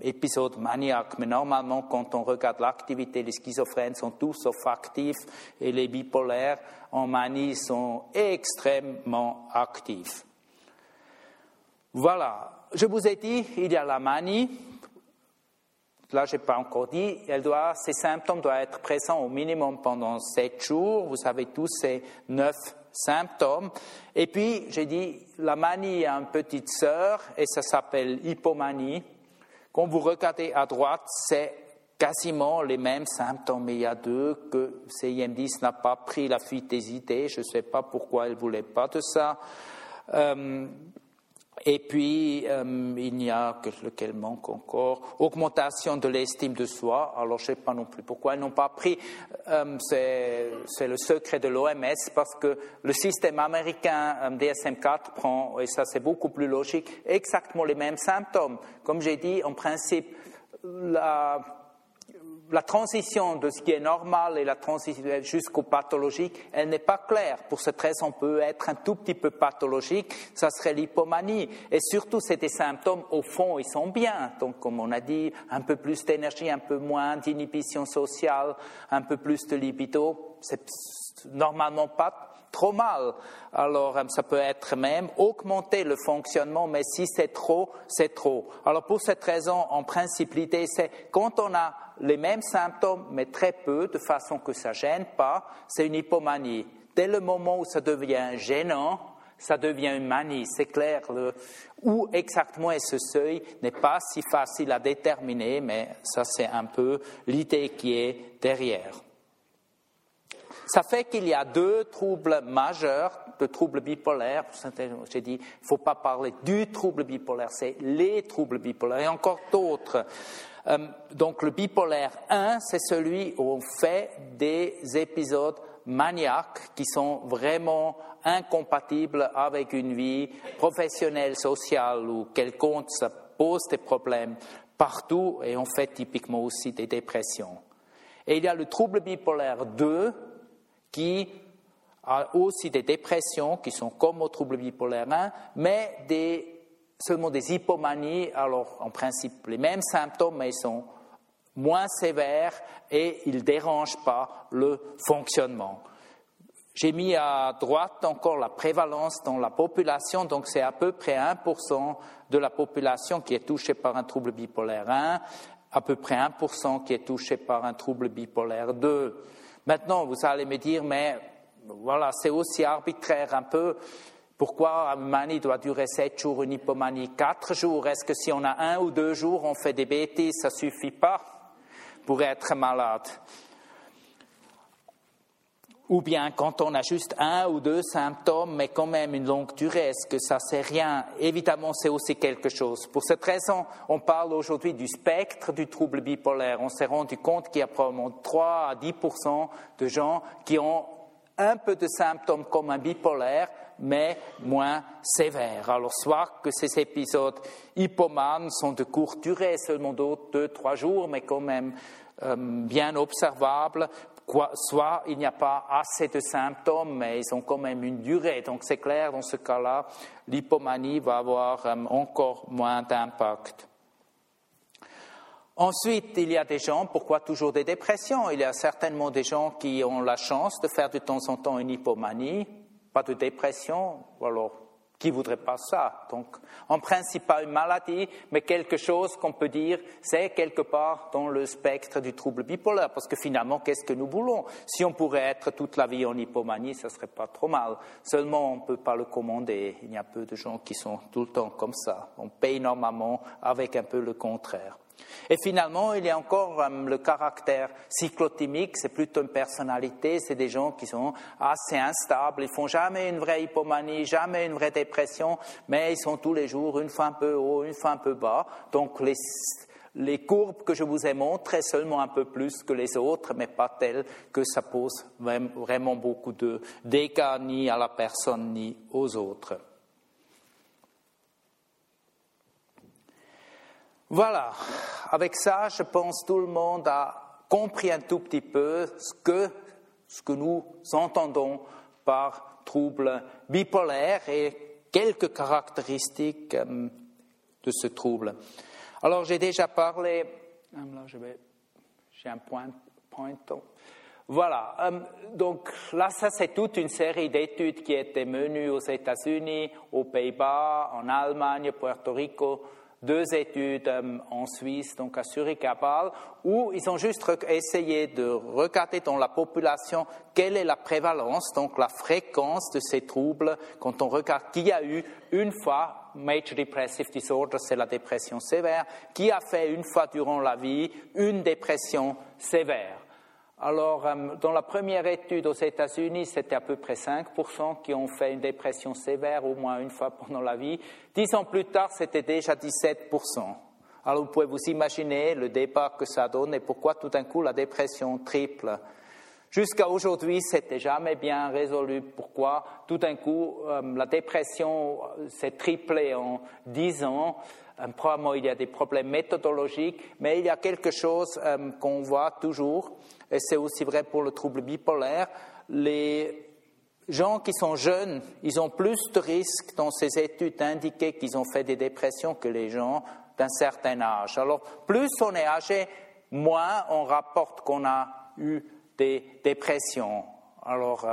épisode maniaque, mais normalement, quand on regarde l'activité, les schizophrènes sont tous sauf actifs et les bipolaires en manie sont extrêmement actifs. Voilà. Je vous ai dit, il y a la manie. Là, je n'ai pas encore dit, elle doit, ces symptômes doivent être présents au minimum pendant sept jours. Vous avez tous ces neuf symptômes. Et puis, j'ai dit, la manie a une petite sœur et ça s'appelle hypomanie. Quand vous regardez à droite, c'est quasiment les mêmes symptômes. Il y a deux que CIM10 n'a pas pris la fuite des idées. Je ne sais pas pourquoi elle ne voulait pas de ça. Euh, et puis, euh, il n'y a que lequel manque encore. Augmentation de l'estime de soi. Alors, je ne sais pas non plus pourquoi ils n'ont pas pris. Euh, c'est le secret de l'OMS parce que le système américain DSM-4 prend, et ça c'est beaucoup plus logique, exactement les mêmes symptômes. Comme j'ai dit, en principe, la la transition de ce qui est normal et la transition jusqu'au pathologique, elle n'est pas claire. Pour cette raison, on peut être un tout petit peu pathologique, ça serait l'hypomanie. Et surtout, c'est des symptômes, au fond, ils sont bien. Donc, comme on a dit, un peu plus d'énergie, un peu moins d'inhibition sociale, un peu plus de libido, normalement pas trop mal. Alors, euh, ça peut être même augmenter le fonctionnement, mais si c'est trop, c'est trop. Alors, pour cette raison, en principe, l'idée, c'est quand on a les mêmes symptômes, mais très peu, de façon que ça gêne pas, c'est une hypomanie. Dès le moment où ça devient gênant, ça devient une manie. C'est clair, où exactement est ce seuil n'est pas si facile à déterminer, mais ça c'est un peu l'idée qui est derrière. Ça fait qu'il y a deux troubles majeurs de troubles bipolaires. J'ai dit, il ne faut pas parler du trouble bipolaire, c'est les troubles bipolaires et encore d'autres. Euh, donc le bipolaire 1, c'est celui où on fait des épisodes maniaques qui sont vraiment incompatibles avec une vie professionnelle, sociale ou quelconque. Ça pose des problèmes partout et on fait typiquement aussi des dépressions. Et il y a le trouble bipolaire 2 qui a aussi des dépressions qui sont comme au trouble bipolaire 1, mais seulement des hypomanies, alors en principe les mêmes symptômes, mais ils sont moins sévères et ils ne dérangent pas le fonctionnement. J'ai mis à droite encore la prévalence dans la population, donc c'est à peu près 1% de la population qui est touchée par un trouble bipolaire 1, à peu près 1% qui est touché par un trouble bipolaire 2. Maintenant, vous allez me dire, mais voilà, c'est aussi arbitraire un peu. Pourquoi une manie doit durer sept jours, une hypomanie quatre jours? Est-ce que si on a un ou deux jours, on fait des bêtises, ça suffit pas pour être malade? Ou bien quand on a juste un ou deux symptômes, mais quand même une longue durée, est-ce que ça c'est rien? Évidemment, c'est aussi quelque chose. Pour cette raison, on parle aujourd'hui du spectre du trouble bipolaire. On s'est rendu compte qu'il y a probablement 3 à 10 de gens qui ont un peu de symptômes comme un bipolaire, mais moins sévères. Alors, soit que ces épisodes hypomanes sont de courte durée, seulement deux, trois jours, mais quand même euh, bien observables, soit il n'y a pas assez de symptômes, mais ils ont quand même une durée. Donc c'est clair, dans ce cas-là, l'hypomanie va avoir euh, encore moins d'impact. Ensuite, il y a des gens, pourquoi toujours des dépressions? Il y a certainement des gens qui ont la chance de faire de temps en temps une hypomanie, pas de dépression, alors qui voudrait pas ça? Donc, en principe, pas une maladie, mais quelque chose qu'on peut dire, c'est quelque part dans le spectre du trouble bipolaire. Parce que finalement, qu'est-ce que nous voulons? Si on pourrait être toute la vie en hypomanie, ça serait pas trop mal. Seulement, on ne peut pas le commander. Il y a peu de gens qui sont tout le temps comme ça. On paye normalement avec un peu le contraire. Et finalement, il y a encore euh, le caractère cyclotimique, c'est plutôt une personnalité, c'est des gens qui sont assez instables, ils font jamais une vraie hypomanie, jamais une vraie dépression, mais ils sont tous les jours une fois un peu haut, une fois un peu bas. Donc les, les courbes que je vous ai montrées, seulement un peu plus que les autres, mais pas telles que ça pose vraiment beaucoup de dégâts ni à la personne ni aux autres. Voilà, avec ça, je pense tout le monde a compris un tout petit peu ce que, nous entendons par trouble bipolaire et quelques caractéristiques euh, de ce trouble. Alors, j'ai déjà parlé. Là, j'ai un point. voilà. Euh, donc là, ça, c'est toute une série d'études qui étaient menues aux États-Unis, aux Pays-Bas, en Allemagne, Puerto Rico, deux études euh, en Suisse, donc à Zurich à où ils ont juste essayé de regarder dans la population quelle est la prévalence, donc la fréquence de ces troubles quand on regarde qui a eu une fois Major Depressive Disorder, c'est la dépression sévère, qui a fait une fois durant la vie une dépression sévère. Alors, euh, dans la première étude aux États-Unis, c'était à peu près 5% qui ont fait une dépression sévère au moins une fois <laughs> pendant la vie. Dix ans plus tard, c'était déjà 17%. Alors, vous pouvez vous imaginer le débat que ça donne et pourquoi tout d'un coup la dépression triple. Jusqu'à aujourd'hui, c'était jamais bien résolu. Pourquoi tout d'un coup euh, la dépression euh, s'est triplée en 10 ans? Probablement, il y a des problèmes méthodologiques, mais il y a quelque chose qu'on voit toujours et c'est aussi vrai pour le trouble bipolaire, les gens qui sont jeunes, ils ont plus de risques dans ces études d'indiquer qu'ils ont fait des dépressions que les gens d'un certain âge. Alors, plus on est âgé, moins on rapporte qu'on a eu des dépressions. Alors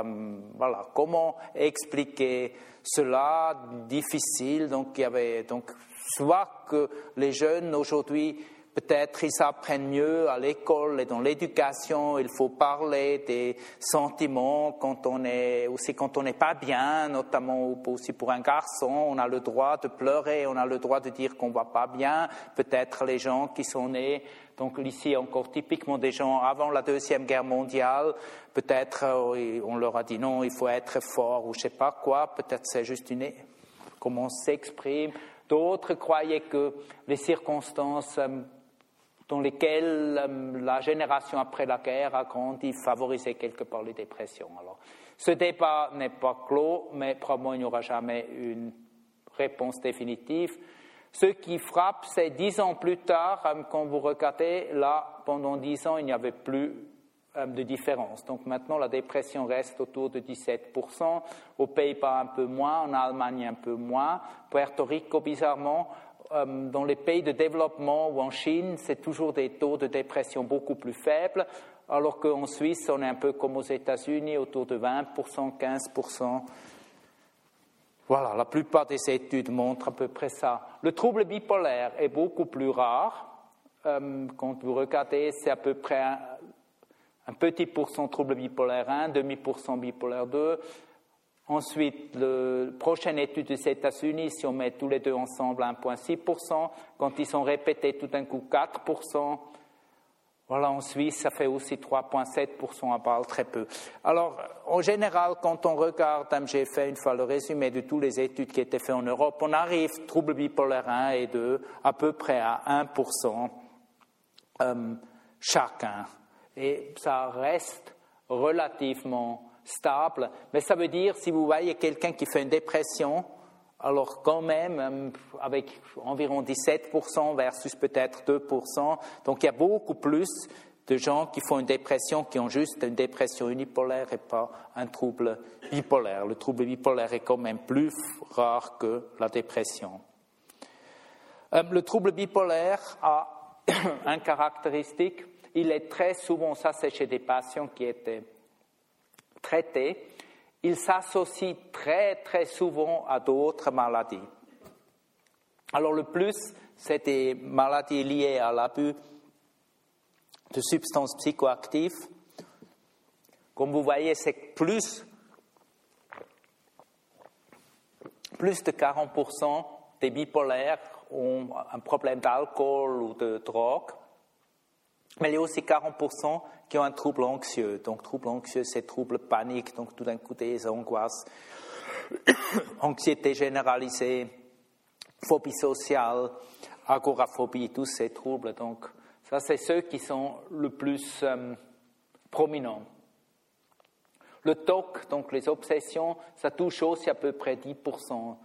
voilà, comment expliquer cela? Difficile. Donc il y avait donc soit que les jeunes aujourd'hui Peut-être ils apprennent mieux à l'école et dans l'éducation. Il faut parler des sentiments quand on est aussi quand on n'est pas bien, notamment aussi pour un garçon. On a le droit de pleurer, on a le droit de dire qu'on va pas bien. Peut-être les gens qui sont nés, donc ici encore typiquement des gens avant la deuxième guerre mondiale. Peut-être euh, on leur a dit non, il faut être fort ou je sais pas quoi. Peut-être c'est juste une comment on s'exprime. D'autres croyaient que les circonstances euh, dans lesquels euh, la génération après la guerre a grandi, favorisait quelque part les dépressions. Alors, ce débat n'est pas clos, mais probablement il n'y aura jamais une réponse définitive. Ce qui frappe, c'est dix ans plus tard, euh, quand vous regardez, là, pendant dix ans, il n'y avait plus euh, de différence. Donc maintenant, la dépression reste autour de 17%, aux Pays-Bas un peu moins, en Allemagne un peu moins, Puerto Rico, bizarrement, euh, dans les pays de développement ou en Chine, c'est toujours des taux de dépression beaucoup plus faibles, alors qu'en Suisse, on est un peu comme aux États-Unis, autour de 20%, 15%. Voilà, la plupart des études montrent à peu près ça. Le trouble bipolaire est beaucoup plus rare. Euh, quand vous regardez, c'est à peu près un, un petit pourcent trouble bipolaire 1, demi-pourcent bipolaire 2, Ensuite, la prochaine étude des États-Unis, si on met tous les deux ensemble 1,6%, quand ils sont répétés tout d'un coup 4%, voilà, en Suisse, ça fait aussi 3,7% à Bâle, très peu. Alors, en général, quand on regarde, hein, j'ai fait une fois le résumé de toutes les études qui étaient faites en Europe, on arrive, troubles bipolaires 1 et 2, à peu près à 1% euh, chacun. Et ça reste relativement stable, mais ça veut dire si vous voyez quelqu'un qui fait une dépression, alors quand même euh, avec environ 17% versus peut-être 2%, donc il y a beaucoup plus de gens qui font une dépression qui ont juste une dépression unipolaire et pas un trouble bipolaire. Le trouble bipolaire est quand même plus rare que la dépression. Euh, le trouble bipolaire a <coughs> un caractéristique, il est très souvent, ça c'est chez des patients qui étaient traité, il s'associe très très souvent à d'autres maladies. Alors le plus, c'est des maladies liées à l'abus de substances psychoactives. Comme vous voyez, c'est plus, plus de 40% des bipolaires ont un problème d'alcool ou de drogue. Mais il y a aussi 40% qui ont un trouble anxieux. Donc, trouble anxieux, c'est trouble panique, donc tout d'un coup des angoisses, <coughs> anxiété généralisée, phobie sociale, agoraphobie, tous ces troubles. Donc, ça, c'est ceux qui sont le plus euh, prominents. Le TOC, donc les obsessions, ça touche aussi à peu près 10%.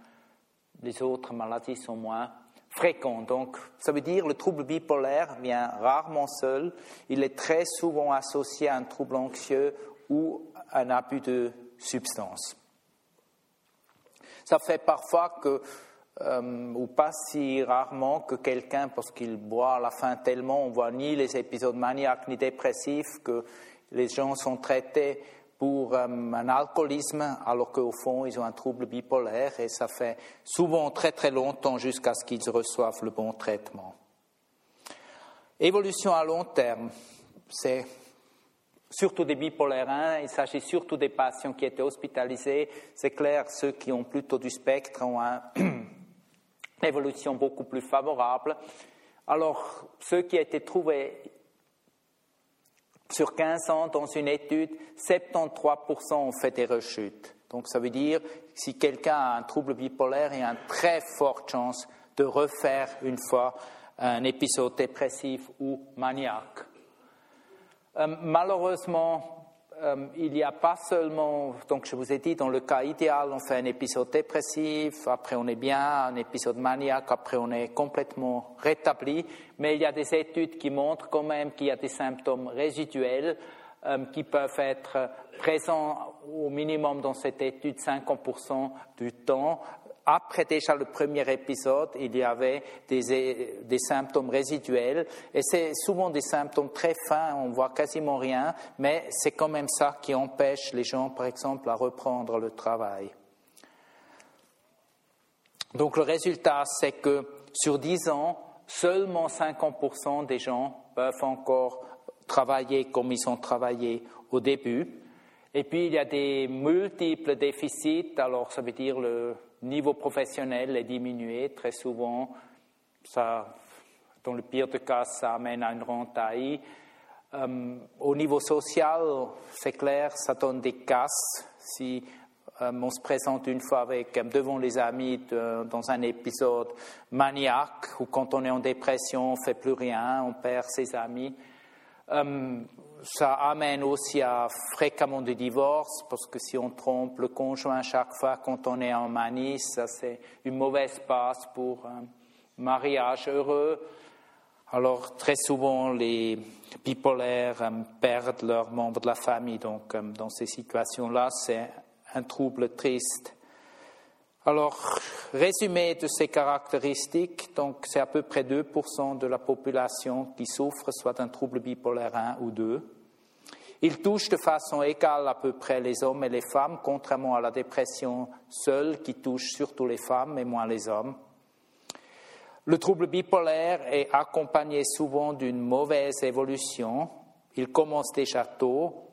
Les autres maladies sont moins fréquent. Donc, ça veut dire le trouble bipolaire vient rarement seul. Il est très souvent associé à un trouble anxieux ou un abus de substance. Ça fait parfois que, euh, ou pas si rarement, que quelqu'un, parce qu'il boit à la fin tellement, on voit ni les épisodes maniaques ni dépressifs, que les gens sont traités pour euh, un alcoolisme, alors qu'au fond, ils ont un trouble bipolaire et ça fait souvent très très longtemps jusqu'à ce qu'ils reçoivent le bon traitement. Évolution à long terme, c'est surtout des bipolaires 1, il s'agit surtout des patients qui étaient hospitalisés. C'est clair, ceux qui ont plutôt du spectre ont <clears throat> une évolution beaucoup plus favorable. Alors, ceux qui été trouvés sur 15 ans, dans une étude, 73% ont fait des rechutes. Donc ça veut dire que si quelqu'un a un trouble bipolaire, il y a une très forte chance de refaire une fois un épisode dépressif ou maniaque. Euh, malheureusement, euh, il n'y a pas seulement, donc je vous ai dit, dans le cas idéal, on fait un épisode dépressif, après on est bien, un épisode maniaque, après on est complètement rétabli, mais il y a des études qui montrent quand même qu'il y a des symptômes résiduels euh, qui peuvent être présents au minimum dans cette étude 50% du temps, après déjà le premier épisode, il y avait des, des symptômes résiduels et c'est souvent des symptômes très fins, on voit quasiment rien, mais c'est quand même ça qui empêche les gens, par exemple, à reprendre le travail. Donc le résultat, c'est que sur 10 ans, seulement 50% des gens peuvent encore travailler comme ils ont travaillé au début. Et puis il y a des multiples déficits, alors ça veut dire le niveau professionnel est diminué très souvent. Dans le pire des cas, ça amène à une rentaille. Euh, au niveau social, c'est clair, ça donne des casses. Si euh, on se présente une fois avec, euh, devant les amis dans un épisode maniaque ou quand on est en dépression, on ne fait plus rien, on perd ses amis. Ça amène aussi à fréquemment des divorces parce que si on trompe le conjoint chaque fois quand on est en manie, ça c'est une mauvaise passe pour un mariage heureux. Alors très souvent les bipolaires perdent leurs membres de la famille, donc dans ces situations-là c'est un trouble triste. Alors, résumé de ces caractéristiques, donc c'est à peu près 2% de la population qui souffre soit d'un trouble bipolaire 1 ou 2. Il touche de façon égale à peu près les hommes et les femmes, contrairement à la dépression seule qui touche surtout les femmes et moins les hommes. Le trouble bipolaire est accompagné souvent d'une mauvaise évolution. Il commence déjà tôt,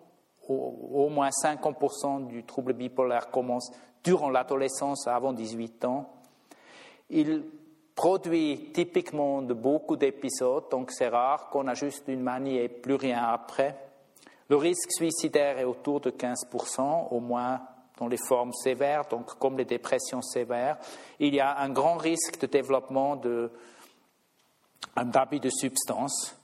au, moins 50% du trouble bipolaire commence durant l'adolescence, avant 18 ans. Il produit typiquement de beaucoup d'épisodes, donc c'est rare qu'on a juste une manie et plus rien après. Le risque suicidaire est autour de 15%, au moins dans les formes sévères, donc comme les dépressions sévères. Il y a un grand risque de développement d'abus de substances.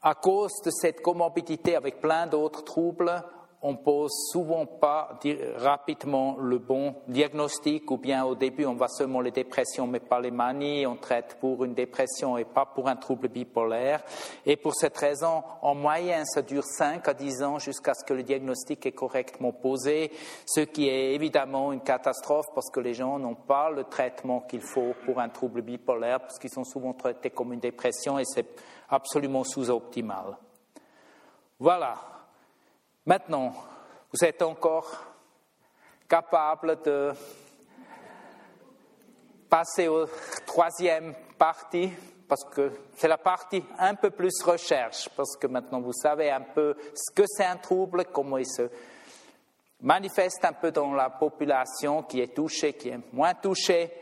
À cause de cette comorbidité avec plein d'autres troubles, on pose souvent pas rapidement le bon diagnostic ou bien au début on voit seulement les dépressions mais pas les manies, on traite pour une dépression et pas pour un trouble bipolaire. Et pour cette raison, en moyenne, ça dure 5 à 10 ans jusqu'à ce que le diagnostic est correctement posé, ce qui est évidemment une catastrophe parce que les gens n'ont pas le traitement qu'il faut pour un trouble bipolaire parce qu'ils sont souvent traités comme une dépression et c'est absolument sous-optimal. Voilà. Maintenant, vous êtes encore capable de passer aux troisième partie, parce que c'est la partie un peu plus recherche, parce que maintenant vous savez un peu ce que c'est un trouble, comment il se manifeste un peu dans la population qui est touchée, qui est moins touchée,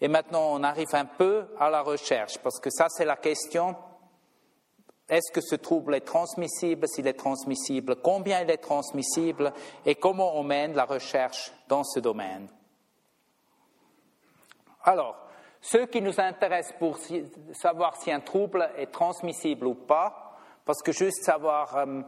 et maintenant on arrive un peu à la recherche, parce que ça c'est la question est-ce que ce trouble est transmissible? S'il est transmissible, combien il est transmissible? Et comment on mène la recherche dans ce domaine? Alors, ce qui nous intéresse pour savoir si un trouble est transmissible ou pas, parce que juste savoir, euh,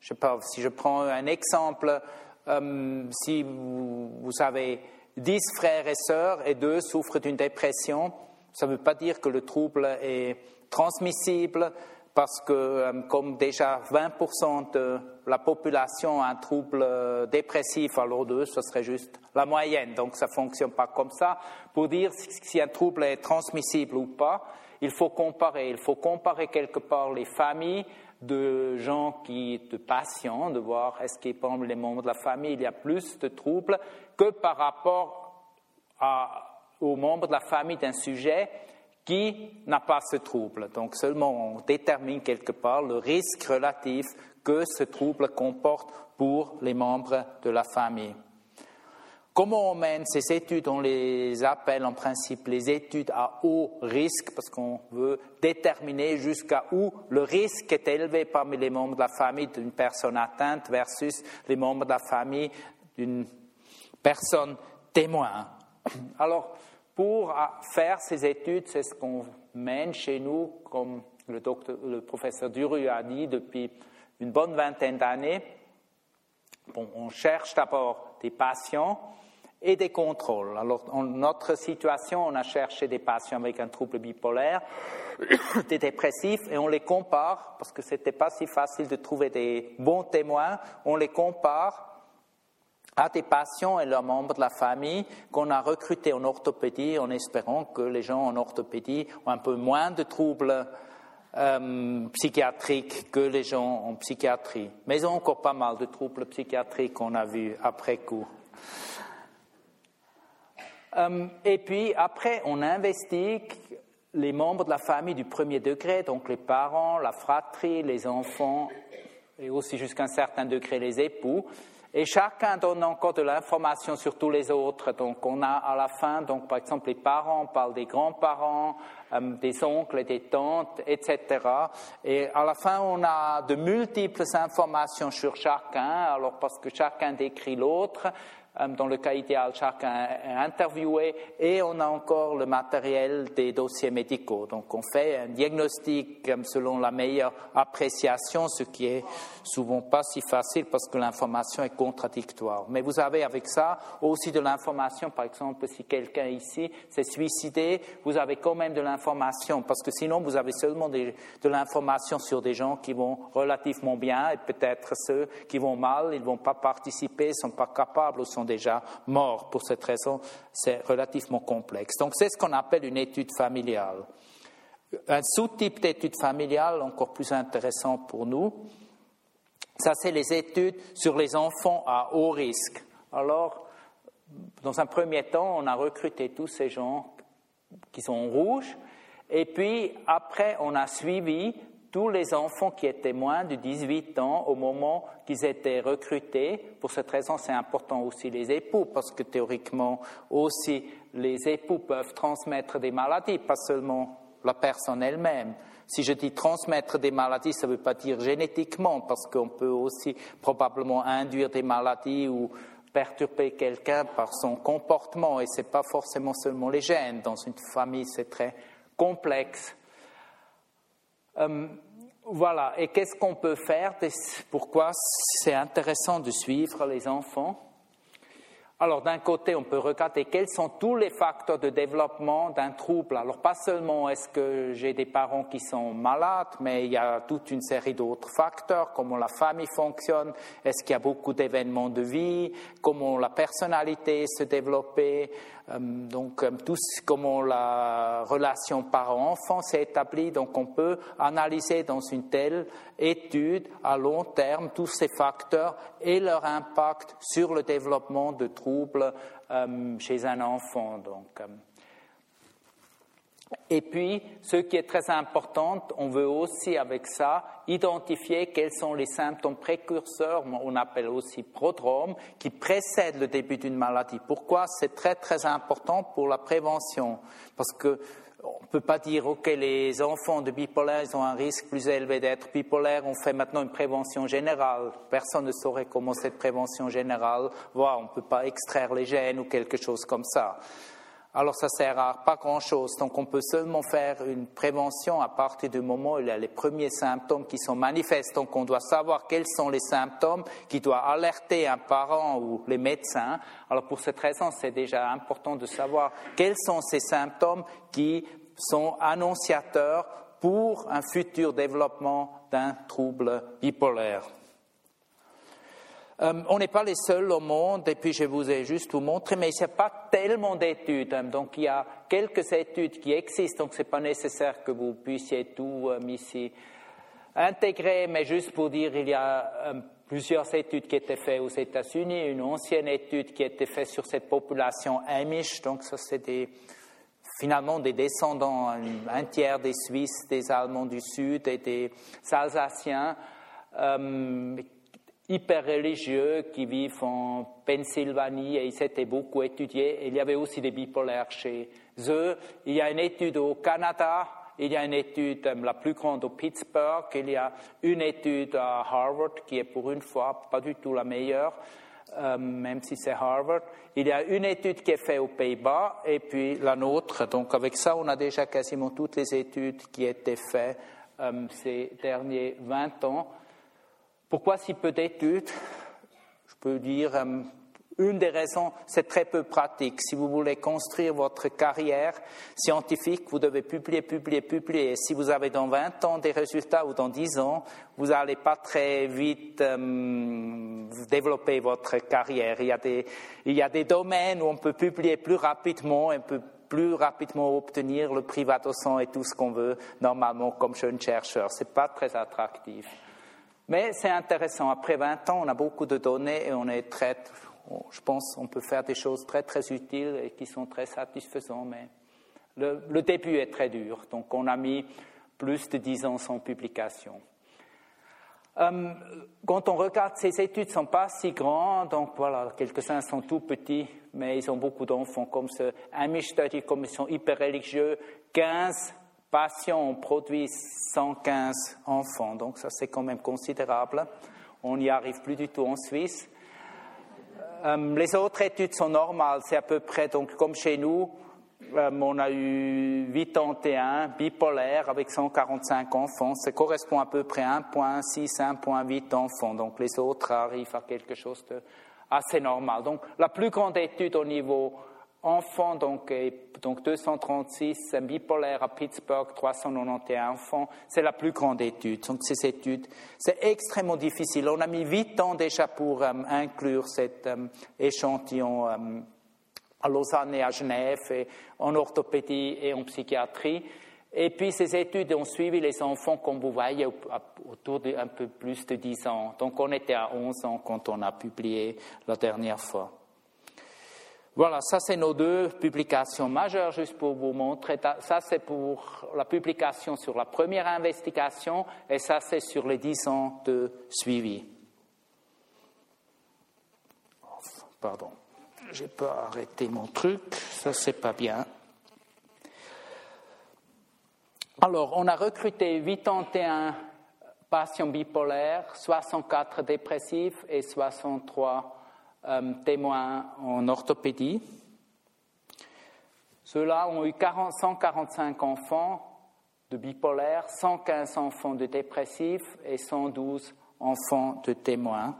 je sais pas, si je prends un exemple, euh, si vous, vous avez dix frères et sœurs et deux souffrent d'une dépression, ça ne veut pas dire que le trouble est transmissible parce que euh, comme déjà 20% de la population a un trouble euh, dépressif, alors deux, ce serait juste la moyenne. Donc ça ne fonctionne pas comme ça. Pour dire si un trouble est transmissible ou pas, il faut comparer. Il faut comparer quelque part les familles de gens qui, de patients, de voir est-ce qu'il parmi les membres de la famille, il y a plus de troubles que par rapport aux membres de la famille d'un sujet qui n'a pas ce trouble. Donc seulement on détermine quelque part le risque relatif que ce trouble comporte pour les membres de la famille. Comment on mène ces études? On les appelle en principe les études à haut risque parce qu'on veut déterminer jusqu'à où le risque est élevé parmi les membres de la famille d'une personne atteinte versus les membres de la famille d'une personne témoin. Alors, pour faire ces études, c'est ce qu'on mène chez nous, comme le, docteur, le professeur Duru a dit depuis une bonne vingtaine d'années. Bon, on cherche d'abord des patients et des contrôles. Alors, dans notre situation, on a cherché des patients avec un trouble bipolaire, <coughs> des dépressifs, et on les compare, parce que ce n'était pas si facile de trouver des bons témoins, on les compare à des patients et leurs membres de la famille qu'on a recrutés en orthopédie en espérant que les gens en orthopédie ont un peu moins de troubles euh, psychiatriques que les gens en psychiatrie. Mais ils ont encore pas mal de troubles psychiatriques qu'on a vus après coup. Euh, et puis après, on investigue les membres de la famille du premier degré, donc les parents, la fratrie, les enfants et aussi jusqu'à un certain degré les époux. Et chacun donne encore de l'information sur tous les autres. Donc, on a à la fin, donc, par exemple, les parents parlent des grands-parents, euh, des oncles des tantes, etc. Et à la fin, on a de multiples informations sur chacun, alors parce que chacun décrit l'autre, dans le cas idéal, chacun est interviewé et on a encore le matériel des dossiers médicaux. Donc on fait un diagnostic euh, selon la meilleure appréciation, ce qui est souvent pas si facile parce que l'information est contradictoire. Mais vous avez avec ça aussi de l'information, par exemple, si quelqu'un ici s'est suicidé, vous avez quand même de l'information parce que sinon vous avez seulement de l'information sur des gens qui vont relativement bien et peut-être ceux qui vont mal, ils ne vont pas participer, ne sont pas capables ou sont déjà morts. Pour cette raison, c'est relativement complexe. Donc c'est ce qu'on appelle une étude familiale. Un sous-type d'étude familiale encore plus intéressant pour nous, ça c'est les études sur les enfants à haut risque. Alors, dans un premier temps, on a recruté tous ces gens qui sont en rouge, et puis après, on a suivi tous les enfants qui étaient moins de 18 ans au moment qu'ils étaient recrutés. Pour cette raison, c'est important aussi les époux, parce que théoriquement aussi les époux peuvent transmettre des maladies, pas seulement la personne elle-même. Si je dis transmettre des maladies, ça ne veut pas dire génétiquement, parce qu'on peut aussi probablement induire des maladies ou perturber quelqu'un par son comportement, et ce n'est pas forcément seulement les gènes. Dans une famille, c'est très complexe. Euh, voilà, et qu'est-ce qu'on peut faire? Pourquoi c'est intéressant de suivre les enfants? Alors d'un côté, on peut regarder quels sont tous les facteurs de développement d'un trouble. Alors pas seulement est-ce que j'ai des parents qui sont malades, mais il y a toute une série d'autres facteurs, comment la famille fonctionne, est-ce qu'il y a beaucoup d'événements de vie, comment la personnalité se développe, euh, donc euh, tout, comment la relation parent-enfant s'est établie. Donc on peut analyser dans une telle étude à long terme tous ces facteurs et leur impact sur le développement de troubles euh, chez un enfant. Donc, euh. Et puis, ce qui est très important, on veut aussi avec ça identifier quels sont les symptômes précurseurs, on appelle aussi prodromes, qui précèdent le début d'une maladie. Pourquoi? C'est très très important pour la prévention Parce que on ne peut pas dire, OK, les enfants de bipolaire, ils ont un risque plus élevé d'être bipolaire, on fait maintenant une prévention générale. Personne ne saurait comment cette prévention générale va, on ne peut pas extraire les gènes ou quelque chose comme ça. Alors ça sert à pas grand-chose. Donc on peut seulement faire une prévention à partir du moment où il y a les premiers symptômes qui sont manifestes. Donc on doit savoir quels sont les symptômes qui doivent alerter un parent ou les médecins. Alors pour cette raison, c'est déjà important de savoir quels sont ces symptômes qui sont annonciateurs pour un futur développement d'un trouble bipolaire. Euh, on n'est pas les seuls au monde, et puis je vous ai juste vous montré, mais il n'y a pas tellement d'études. Hein. donc il y a quelques études qui existent, donc ce n'est pas nécessaire que vous puissiez tout euh, ici intégrer, mais juste pour dire, il y a euh, plusieurs études qui étaient faites aux États-Unis, une ancienne étude qui été faite sur cette population Amish, donc ça des, finalement des descendants, un, tiers des Suisses, des Allemands du Sud et des Alsaciens, hyper religieux qui vivent en Pennsylvanie et ils s'étaient beaucoup étudiés. Il y avait aussi des bipolaires chez eux. Il y a une étude au Canada, il y a une étude euh, la plus grande au Pittsburgh, il y a une étude à Harvard qui est pour une fois pas du tout la meilleure, euh, même si c'est Harvard. Il y a une étude qui est faite aux Pays-Bas et puis la nôtre. Donc avec ça, on a déjà quasiment toutes les études qui étaient faites euh, ces derniers 20 ans. Pourquoi si peu d'études Je peux dire, euh, Une des raisons, c'est très peu pratique. Si vous voulez construire votre carrière scientifique, vous devez publier, publier, publier. Si vous avez dans 20 ans des résultats ou dans 10 ans, vous n'allez pas très vite euh, développer votre carrière. Il y, a des, domaines où on peut publier plus rapidement et peut plus rapidement obtenir le privat et tout ce qu'on veut normalement comme jeune chercheur. Ce n'est pas très attractif. Mais c'est intéressant. Après 20 ans, on a beaucoup de données et on est très, je pense qu'on peut faire des choses très très utiles et qui sont très satisfaisantes, mais le, début est très dur. Donc on a mis plus de dix ans sans publication. Euh, quand on regarde, ces études ne sont pas si grandes, donc voilà, quelques-uns sont tout petits, mais ils ont beaucoup d'enfants, comme ce Amish Study, comme ils sont hyper religieux, 15 patients produit 115 enfants, donc ça c'est quand même considérable. On n'y arrive plus du tout en Suisse. Euh, les autres études sont normales, c'est à peu près, donc comme chez nous, euh, on a eu 81 bipolaires avec 145 enfants, ça correspond à peu près à 1,6, 1,8 enfants, donc les autres arrivent à quelque chose de assez normal. Donc la plus grande étude au niveau enfants, donc, donc 236 bipolaires à Pittsburgh, 391 enfants, c'est la plus grande étude. Donc ces études, c'est extrêmement difficile. On a mis huit ans déjà pour euh, inclure cet euh, échantillon euh, à Lausanne et à Genève, en orthopédie et en psychiatrie. Et puis ces études ont suivi les enfants, comme vous voyez, autour d'un peu plus de 10 ans. Donc on était à 11 ans quand on a publié la dernière fois. Voilà, ça c'est nos deux publications majeures, juste pour vous montrer. Ça c'est pour la publication sur la première investigation et ça c'est sur les dix ans de suivi. Pardon, j'ai pas arrêté mon truc, ça c'est pas bien. Alors, on a recruté 81 patients bipolaires, 64 dépressifs et 63 euh, témoins en orthopédie. Ceux-là ont eu 145 enfants de bipolaires, 115 enfants de dépressifs et 112 enfants de témoins.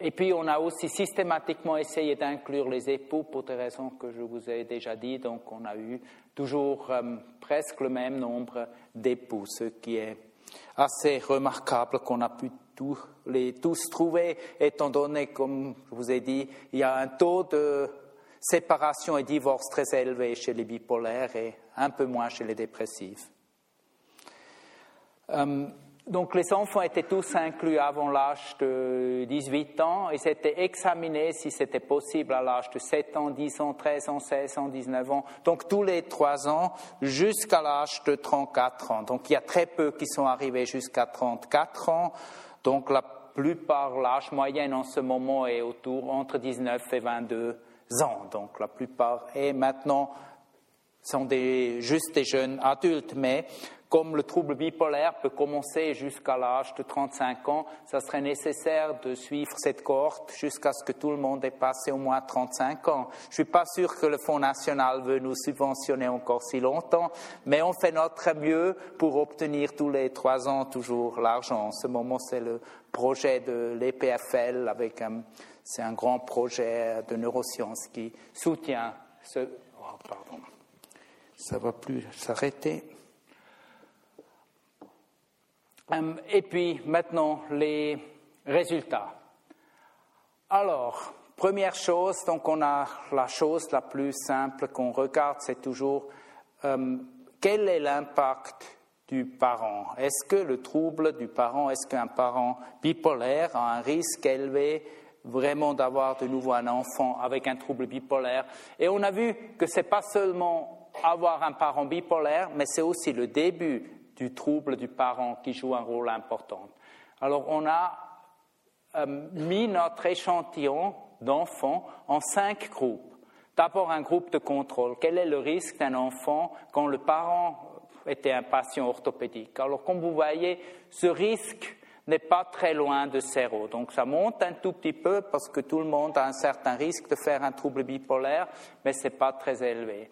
Et puis, on a aussi systématiquement essayé d'inclure les époux pour des raisons que je vous ai déjà dit. Donc, on a eu toujours euh, presque le même nombre d'époux, ce qui est assez remarquable qu'on a pu tous, les, tous trouver, étant donné, comme je vous ai dit, il y a un taux de séparation et divorce très élevé chez les bipolaires et un peu moins chez les dépressifs. Euh, donc les enfants étaient tous inclus avant l'âge de 18 ans et c'était examiné si c'était possible à l'âge de 7 ans, 10 ans, 13 ans, 16 ans, 19 ans, donc tous les 3 ans jusqu'à l'âge de 34 ans. Donc il y a très peu qui sont arrivés jusqu'à 34 ans. Donc la plupart, l'âge moyen en ce moment est autour entre 19 et 22 ans. Donc la plupart, et maintenant, sont des, juste des jeunes adultes, mais comme le trouble bipolaire peut commencer jusqu'à l'âge de 35 ans, ça serait nécessaire de suivre cette cohorte jusqu'à ce que tout le monde ait passé au moins 35 ans. Je suis pas sûr que le Fonds national veut nous subventionner encore si longtemps, mais on fait notre mieux pour obtenir tous les trois ans toujours l'argent. En ce moment, c'est le projet de l'EPFL avec un, c'est un grand projet de neurosciences qui soutient ce, oh, pardon, ça va plus s'arrêter. Euh, et puis maintenant, les résultats. Alors, première chose, donc on a la chose la plus simple qu'on regarde, c'est toujours euh, quel est l'impact du parent? Est-ce que le trouble du parent, est-ce qu'un parent bipolaire a un risque élevé vraiment d'avoir de nouveau un enfant avec un trouble bipolaire? Et on a vu que ce n'est pas seulement avoir un parent bipolaire, mais c'est aussi le début du trouble du parent qui joue un rôle important. Alors on a euh, mis notre échantillon d'enfants en cinq groupes. D'abord un groupe de contrôle. Quel est le risque d'un enfant quand le parent était un patient orthopédique? Alors comme vous voyez, ce risque n'est pas très loin de zéro. Donc ça monte un tout petit peu parce que tout le monde a un certain risque de faire un trouble bipolaire, mais ce n'est pas très élevé.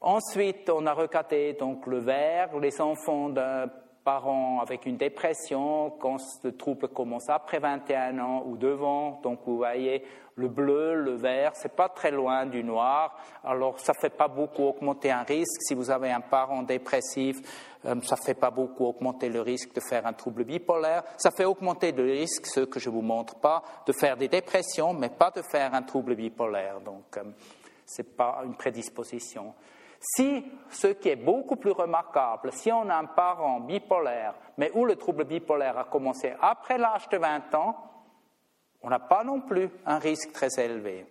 Ensuite, on a regardé donc le vert, les enfants d'un parent avec une dépression, quand le trouble commence après 21 ans ou devant, donc vous voyez le bleu, le vert, c'est pas très loin du noir. Alors ça fait pas beaucoup augmenter un risque. Si vous avez un parent dépressif, euh, ça fait pas beaucoup augmenter le risque de faire un trouble bipolaire. Ça fait augmenter le risque, ce que je vous montre pas, de faire des dépressions, mais pas de faire un trouble bipolaire. Donc euh, c'est pas une prédisposition. Si, ce qui est beaucoup plus remarquable, si on a un parent bipolaire, mais où le trouble bipolaire a commencé après l'âge de 20 ans, on n'a pas non plus un risque très élevé.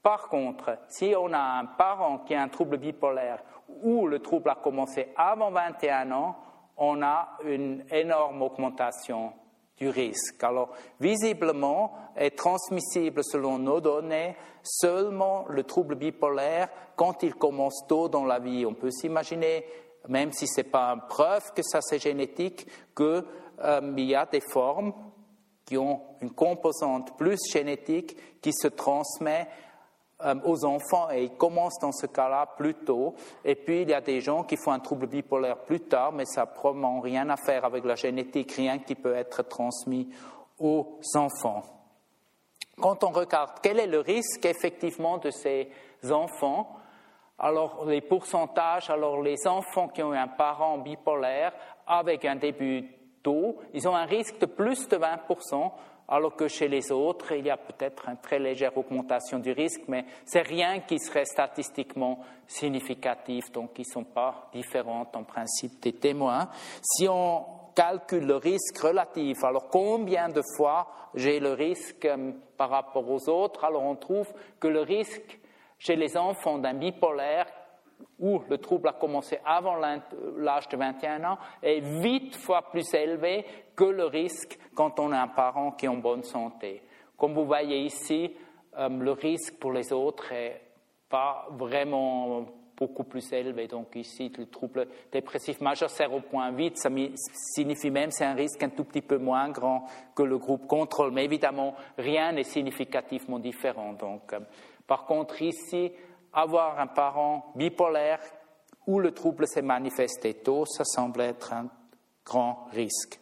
Par contre, si on a un parent qui a un trouble bipolaire où le trouble a commencé avant 21 ans, on a une énorme augmentation Alors, visiblement, est transmissible selon nos données seulement le trouble bipolaire quand il commence tôt dans la vie. On peut s'imaginer, même si ce n'est pas une preuve que ça c'est génétique, qu'il euh, y a des formes qui ont une composante plus génétique qui se transmet euh, aux enfants et ils commencent dans ce cas-là plus tôt. Et puis il y a des gens qui font un trouble bipolaire plus tard, mais ça n'a probablement rien à faire avec la génétique, rien qui peut être transmis aux enfants. Quand on regarde quel est le risque effectivement de ces enfants, alors les pourcentages, alors les enfants qui ont un parent bipolaire avec un début tôt, ils ont un risque de plus de 20%, alors que chez les autres, il y a peut-être une très légère augmentation du risque, mais c'est rien qui serait statistiquement significatif, donc ils ne sont pas différents en principe des témoins. Si on calcule le risque relatif, alors combien de fois j'ai le risque euh, par rapport aux autres, alors on trouve que le risque chez les enfants d'un bipolaire où le trouble a commencé avant l'âge de 21 ans est huit fois plus élevé que le risque quand on a un parent qui est en bonne santé. Comme vous voyez ici, euh, le risque pour les autres est pas vraiment beaucoup plus élevé. Donc ici, le trouble dépressif majeur 0.8, ça signifie même c'est un risque un tout petit peu moins grand que le groupe contrôle. Mais évidemment, rien n'est significativement différent. Donc, euh, par contre, ici, avoir un parent bipolaire où le trouble s'est manifesté tôt, ça semble être un grand risque.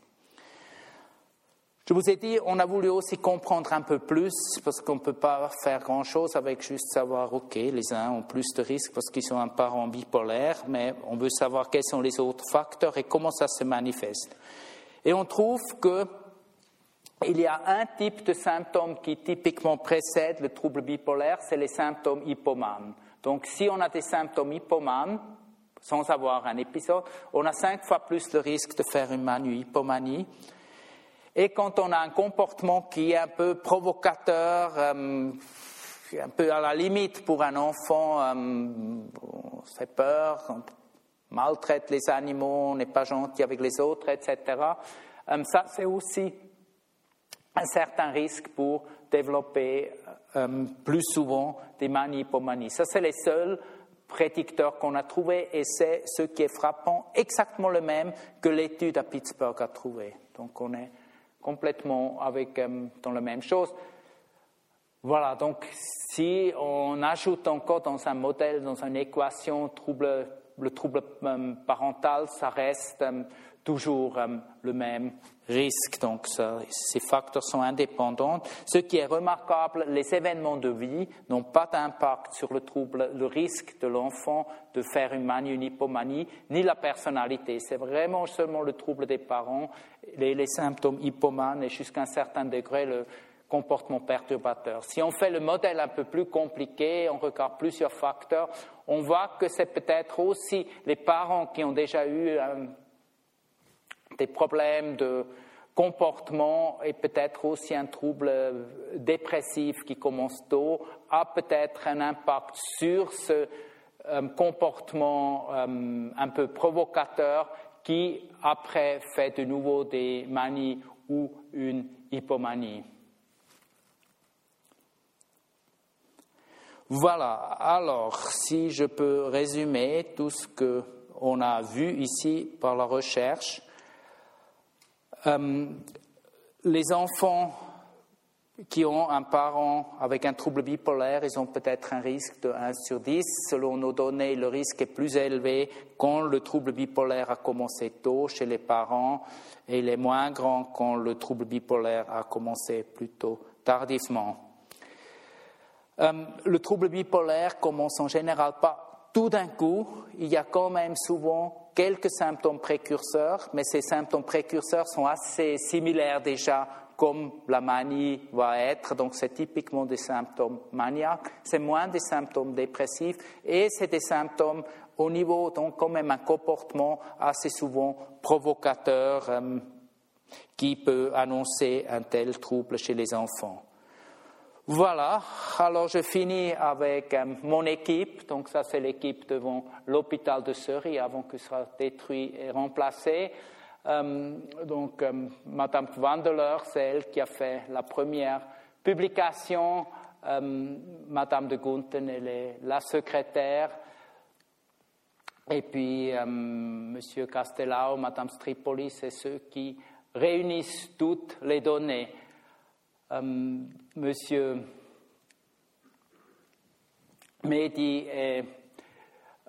Je vous ai dit, on a voulu aussi comprendre un peu plus, parce qu'on ne peut pas faire grand-chose avec juste savoir, OK, les uns ont plus de risques parce qu'ils sont un parent bipolaire, mais on veut savoir quels sont les autres facteurs et comment ça se manifeste. Et on trouve que il y a un type de symptômes qui typiquement précède le trouble bipolaire, c'est les symptômes hypomanes. Donc si on a des symptômes hypomanes, sans avoir un épisode, on a cinq fois plus le risque de faire une manu hypomanie. Et quand on a un comportement qui est un peu provocateur, euh, un peu à la limite pour un enfant, euh, on fait peur, on maltraite les animaux, on n'est pas gentil avec les autres, etc. Euh, ça, c'est aussi un certain risque pour développer euh, plus souvent des manies hypomanies. Ça, c'est les seuls prédicteurs qu'on a trouvés et c'est ce qui est frappant, exactement le même que l'étude à Pittsburgh a trouvé. Donc on est complètement avec, euh, dans la même chose. Voilà, donc si on ajoute encore dans un modèle, dans une équation, le trouble euh, parental, ça reste toujours le même risque. Donc, ces facteurs sont indépendants. Ce qui est remarquable, les événements de vie n'ont pas d'impact sur le trouble, le risque de l'enfant de faire une manie, une hypomanie, ni la personnalité. C'est vraiment seulement le trouble des parents, les, les symptômes hypomanes et jusqu'à un certain degré le comportement perturbateur. Si on fait le modèle un peu plus compliqué, on regarde plusieurs facteurs, on voit que c'est peut-être aussi les parents qui ont déjà eu un des problèmes de comportement et peut-être aussi un trouble dépressif qui commence tôt a peut-être un impact sur ce euh, comportement euh, un peu provocateur qui après fait de nouveau des manies ou une hypomanie. Voilà, alors si je peux résumer tout ce qu'on a vu ici par la recherche, euh, les enfants qui ont un parent avec un trouble bipolaire, ils ont peut-être un risque de 1 sur 10. Selon nos données, le risque est plus élevé quand le trouble bipolaire a commencé tôt chez les parents et il est moins grand quand le trouble bipolaire a commencé plutôt tardivement. Euh, le trouble bipolaire commence en général pas tout d'un coup. Il y a quand même souvent quelques symptômes précurseurs, mais ces symptômes précurseurs sont assez similaires déjà comme la manie va être. Donc, c'est typiquement des symptômes maniaques. C'est moins des symptômes dépressifs et c'est des symptômes au niveau, donc, quand même un comportement assez souvent provocateur euh, qui peut annoncer un tel trouble chez les enfants. Voilà, alors je finis avec euh, mon équipe. Donc, ça, c'est l'équipe devant l'hôpital de Surrey avant que ce soit détruit et remplacé. Euh, donc, euh, Madame Vandeler, c'est elle qui a fait la première publication. Madame de Gunten, elle est la secrétaire. Et puis, Monsieur Castellao, Madame Stripoli, c'est ceux qui réunissent toutes les données. Monsieur Mehdi est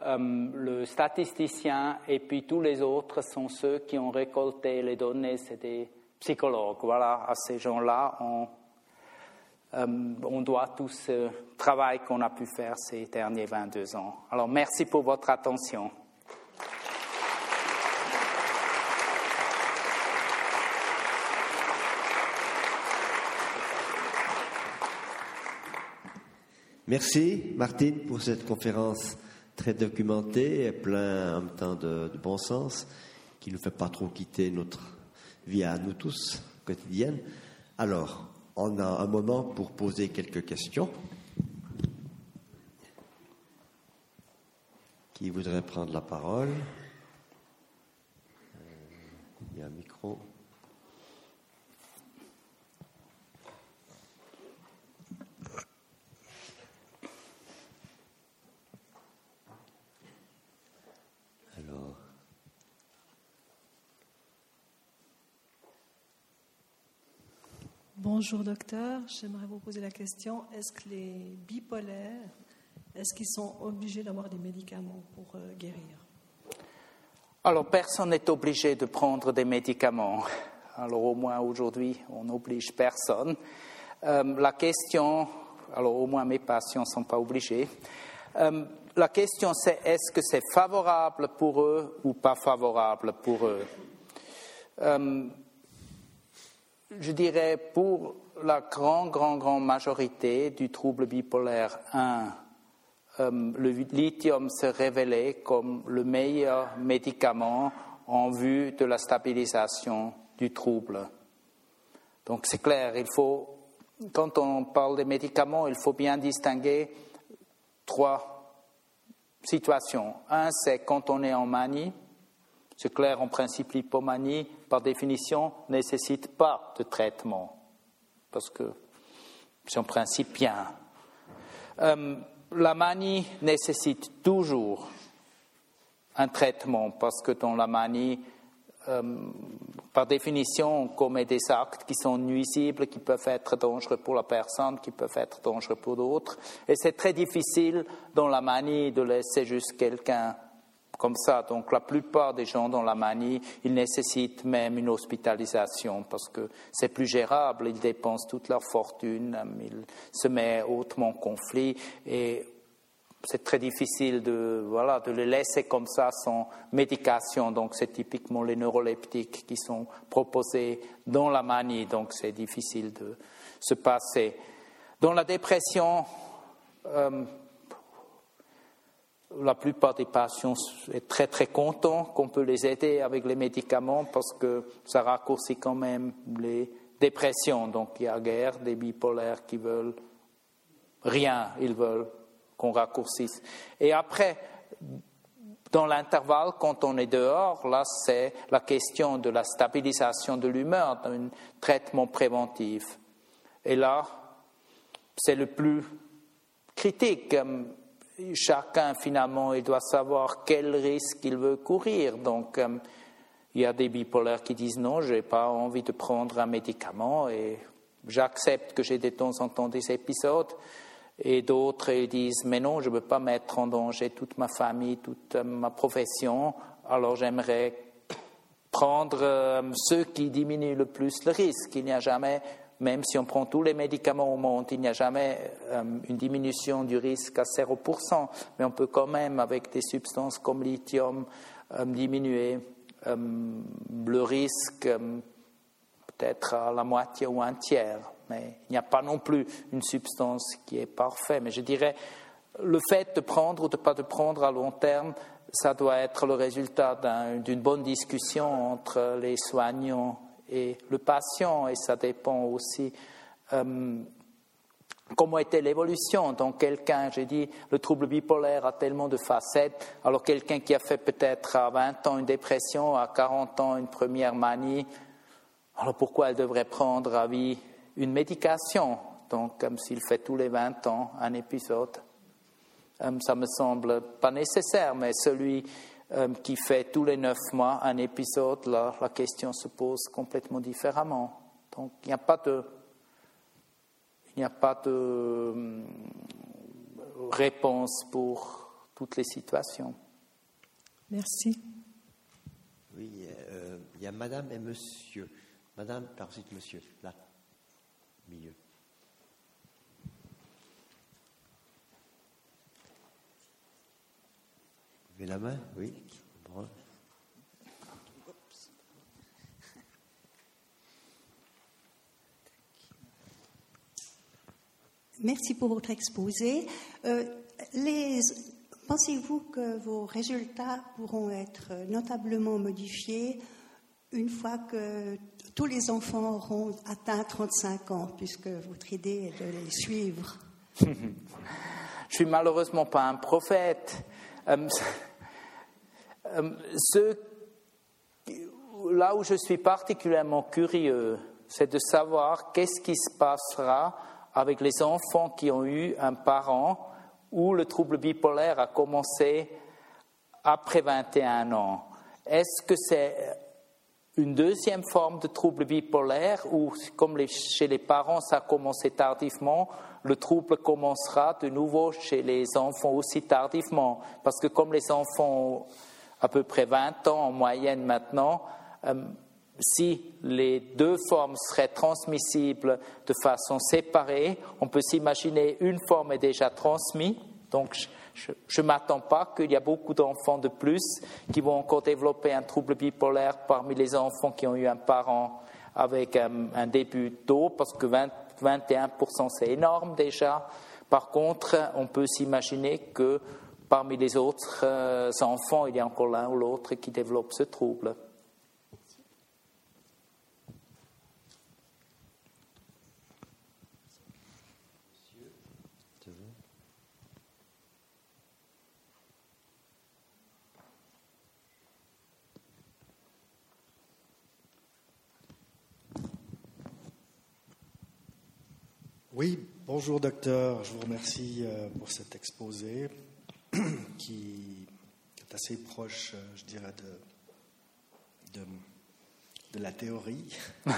euh, le statisticien et puis tous les autres sont ceux qui ont récolté les données, c'est des psychologues. Voilà, à ces gens-là, on, euh, on doit tout ce travail qu'on a pu faire ces derniers 22 ans. Alors merci pour votre attention. Merci Martine pour cette conférence très documenté, plein en même temps de, bon sens, qui ne fait pas trop quitter notre vie à nous tous quotidienne. Alors, on a un moment pour poser quelques questions. Qui voudrait prendre la parole? Euh, Il y a un micro. Bonjour docteur, j'aimerais vous poser la question, est-ce que les bipolaires, est-ce qu'ils sont obligés d'avoir des médicaments pour euh, guérir? Alors personne n'est obligé de prendre des médicaments. Alors au moins aujourd'hui, on n'oblige personne. Euh, la question, alors au moins mes patients ne sont pas obligés. Euh, la question c'est est-ce que c'est favorable pour eux ou pas favorable pour eux? Je dirais, pour la grande, grande, grande majorité du trouble bipolaire 1, euh, le lithium s'est révélé comme le meilleur médicament en vue de la stabilisation du trouble. Donc c'est clair, il faut, quand on parle des médicaments, il faut bien distinguer trois situations. Un, c'est quand on est en manie, c'est clair, en principe, l'hypomanie, par définition, ne nécessite pas de traitement, parce que c'est en principe bien. Euh, la manie nécessite toujours un traitement, parce que dans la manie, euh, par définition, on commet des actes qui sont nuisibles, qui peuvent être dangereux pour la personne, qui peuvent être dangereux pour d'autres. Et c'est très difficile dans la manie de laisser juste quelqu'un comme ça. Donc la plupart des gens dans la manie, ils nécessitent même une hospitalisation parce que c'est plus gérable, ils dépensent toute leur fortune, ils se mettent hautement en conflit et c'est très difficile de, voilà, de les laisser comme ça sans médication. Donc c'est typiquement les neuroleptiques qui sont proposés dans la manie, donc c'est difficile de se passer. Dans la dépression, euh, la plupart des patients sont très très contents qu'on peut les aider avec les médicaments parce que ça raccourcit quand même les dépressions. Donc il y a guère des bipolaires qui veulent rien, ils veulent qu'on raccourcisse. Et après, dans l'intervalle, quand on est dehors, là c'est la question de la stabilisation de l'humeur, d'un traitement préventif. Et là, c'est le plus critique chacun, finalement, il doit savoir quel risque il veut courir. Donc, euh, il y a des bipolaires qui disent non, je n'ai pas envie de prendre un médicament et j'accepte que j'ai de temps en temps des épisodes. Et d'autres disent mais non, je ne veux pas mettre en danger toute ma famille, toute ma profession. Alors j'aimerais prendre euh, ceux qui diminuent le plus le risque. Il n'y a jamais, même si on prend tous les médicaments au monde, il n'y a jamais euh, une diminution du risque à 0%, mais on peut quand même, avec des substances comme lithium, euh, diminuer le risque peut-être à la moitié ou un tiers. Mais il n'y a pas non plus une substance qui est parfaite. Mais je dirais, le fait de prendre ou de ne pas prendre à long terme, ça doit être le résultat d'une bonne discussion entre les soignants et le patient, et ça dépend aussi euh, comment était l'évolution. Donc quelqu'un, j'ai dit, le trouble bipolaire a tellement de facettes, alors quelqu'un qui a fait peut-être à 20 ans une dépression, à 40 ans une première manie, alors pourquoi elle devrait prendre à vie une médication? Donc comme s'il fait tous les 20 ans un épisode. Euh, ça me semble pas nécessaire, mais celui euh, qui fait tous les neuf mois un épisode, là, la question se pose complètement différemment. Donc il n'y a pas de, il n'y a pas de euh, réponse pour toutes les situations. Merci. Oui, il y a Madame et Monsieur. Madame, par ensuite Monsieur, là, milieu. La main Oui. Merci pour votre exposé. Euh, pensez-vous que vos résultats pourront être notablement modifiés une fois que tous les enfants auront atteint 35 ans, puisque votre idée est de les suivre? <laughs> Je suis malheureusement pas un prophète. Euh, euh, ce, là où je suis particulièrement curieux, c'est de savoir qu'est-ce qui se passera avec les enfants qui ont eu un parent où le trouble bipolaire a commencé après 21 ans. Est-ce que c'est une deuxième forme de trouble bipolaire ou, comme chez les parents, ça a commencé tardivement, le trouble commencera de nouveau chez les enfants aussi tardivement? Parce que comme les enfants à peu près 20 ans en moyenne maintenant, euh, si les deux formes seraient transmissibles de façon séparée, on peut s'imaginer une forme est déjà transmise, donc je ne m'attends pas qu'il y a beaucoup d'enfants de plus qui vont encore développer un trouble bipolaire parmi les enfants qui ont eu un parent avec un, début tôt, parce que 20, 21% c'est énorme déjà. Par contre, on peut s'imaginer que parmi les autres euh, enfants, il y a encore l'un ou l'autre qui développe ce trouble. Oui, bonjour docteur, je vous remercie euh, pour cet exposé. <clears throat> qui est assez proche, euh, je dirais, de, de, la théorie, <laughs>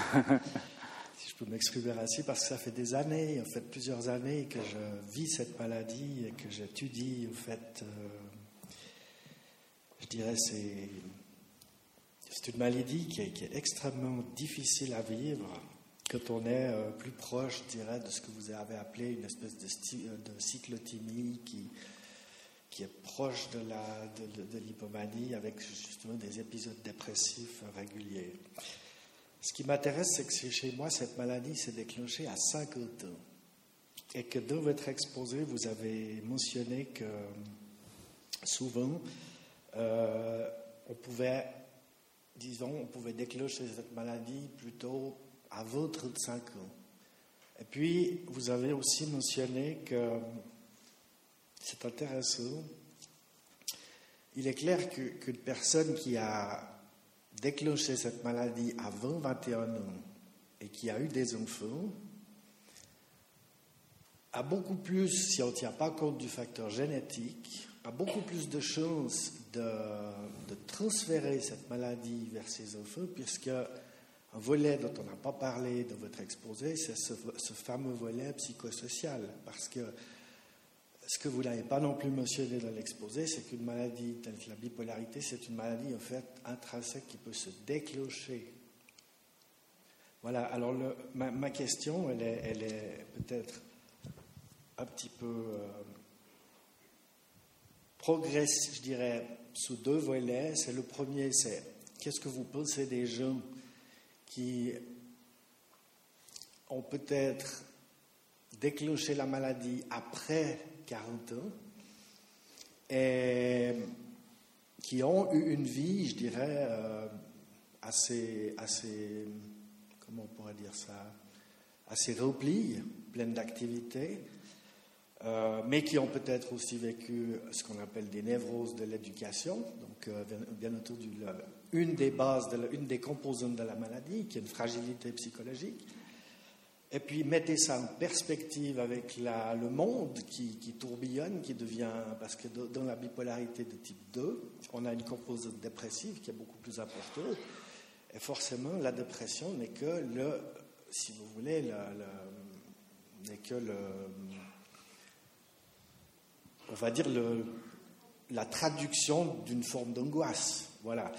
si je peux m'exprimer ainsi, parce que ça fait des années, en fait plusieurs années que je vis cette maladie et que j'étudie, en fait, euh, je dirais, c'est, c'est une maladie qui est, qui est, extrêmement difficile à vivre quand on est euh, plus proche, je dirais, de ce que vous avez appelé une espèce de, de cyclothymie qui qui est proche de, la, de, l'hypomanie avec justement des épisodes dépressifs réguliers. Ce qui m'intéresse, c'est que chez moi, cette maladie s'est déclenchée à 50 ans. Et que dans votre exposé, vous avez mentionné que souvent, euh, on pouvait, disons, on pouvait déclencher cette maladie plutôt votre 35 ans. Et puis, vous avez aussi mentionné que c'est intéressant. Il est clair qu'une personne qui a déclenché cette maladie avant 21 ans et qui a eu des enfants a beaucoup plus, si on ne tient pas compte du facteur génétique, a beaucoup plus de chances de, de transférer cette maladie vers ses enfants, puisque un volet dont on n'a pas parlé dans votre exposé, c'est ce, ce, fameux volet psychosocial. Parce que ce que vous n'avez pas non plus mentionné dans l'exposé, c'est qu'une maladie telle que la bipolarité, c'est une maladie en fait intrinsèque qui peut se déclencher. Voilà, alors ma, question, elle est, peut-être un petit peu euh, progresse, je dirais, sous deux volets. C'est le premier, c'est qu'est-ce que vous pensez des gens qui ont peut-être déclenché la maladie après 40 ans et qui ont eu une vie, je dirais, euh, assez, assez, comment on pourrait dire ça, assez remplie, pleine d'activités, euh, mais qui ont peut-être aussi vécu ce qu'on appelle des névroses de l'éducation. Donc, euh, bien, entendu, une des bases, de une des composantes de la maladie, qui est une fragilité psychologique. Et puis, mettez ça en perspective avec le monde qui, tourbillonne, qui devient. Parce que dans la bipolarité de type 2, on a une composante dépressive qui est beaucoup plus importante. Et forcément, la dépression n'est que le. Si vous voulez, n'est que le on va dire, la traduction d'une forme d'angoisse. Voilà.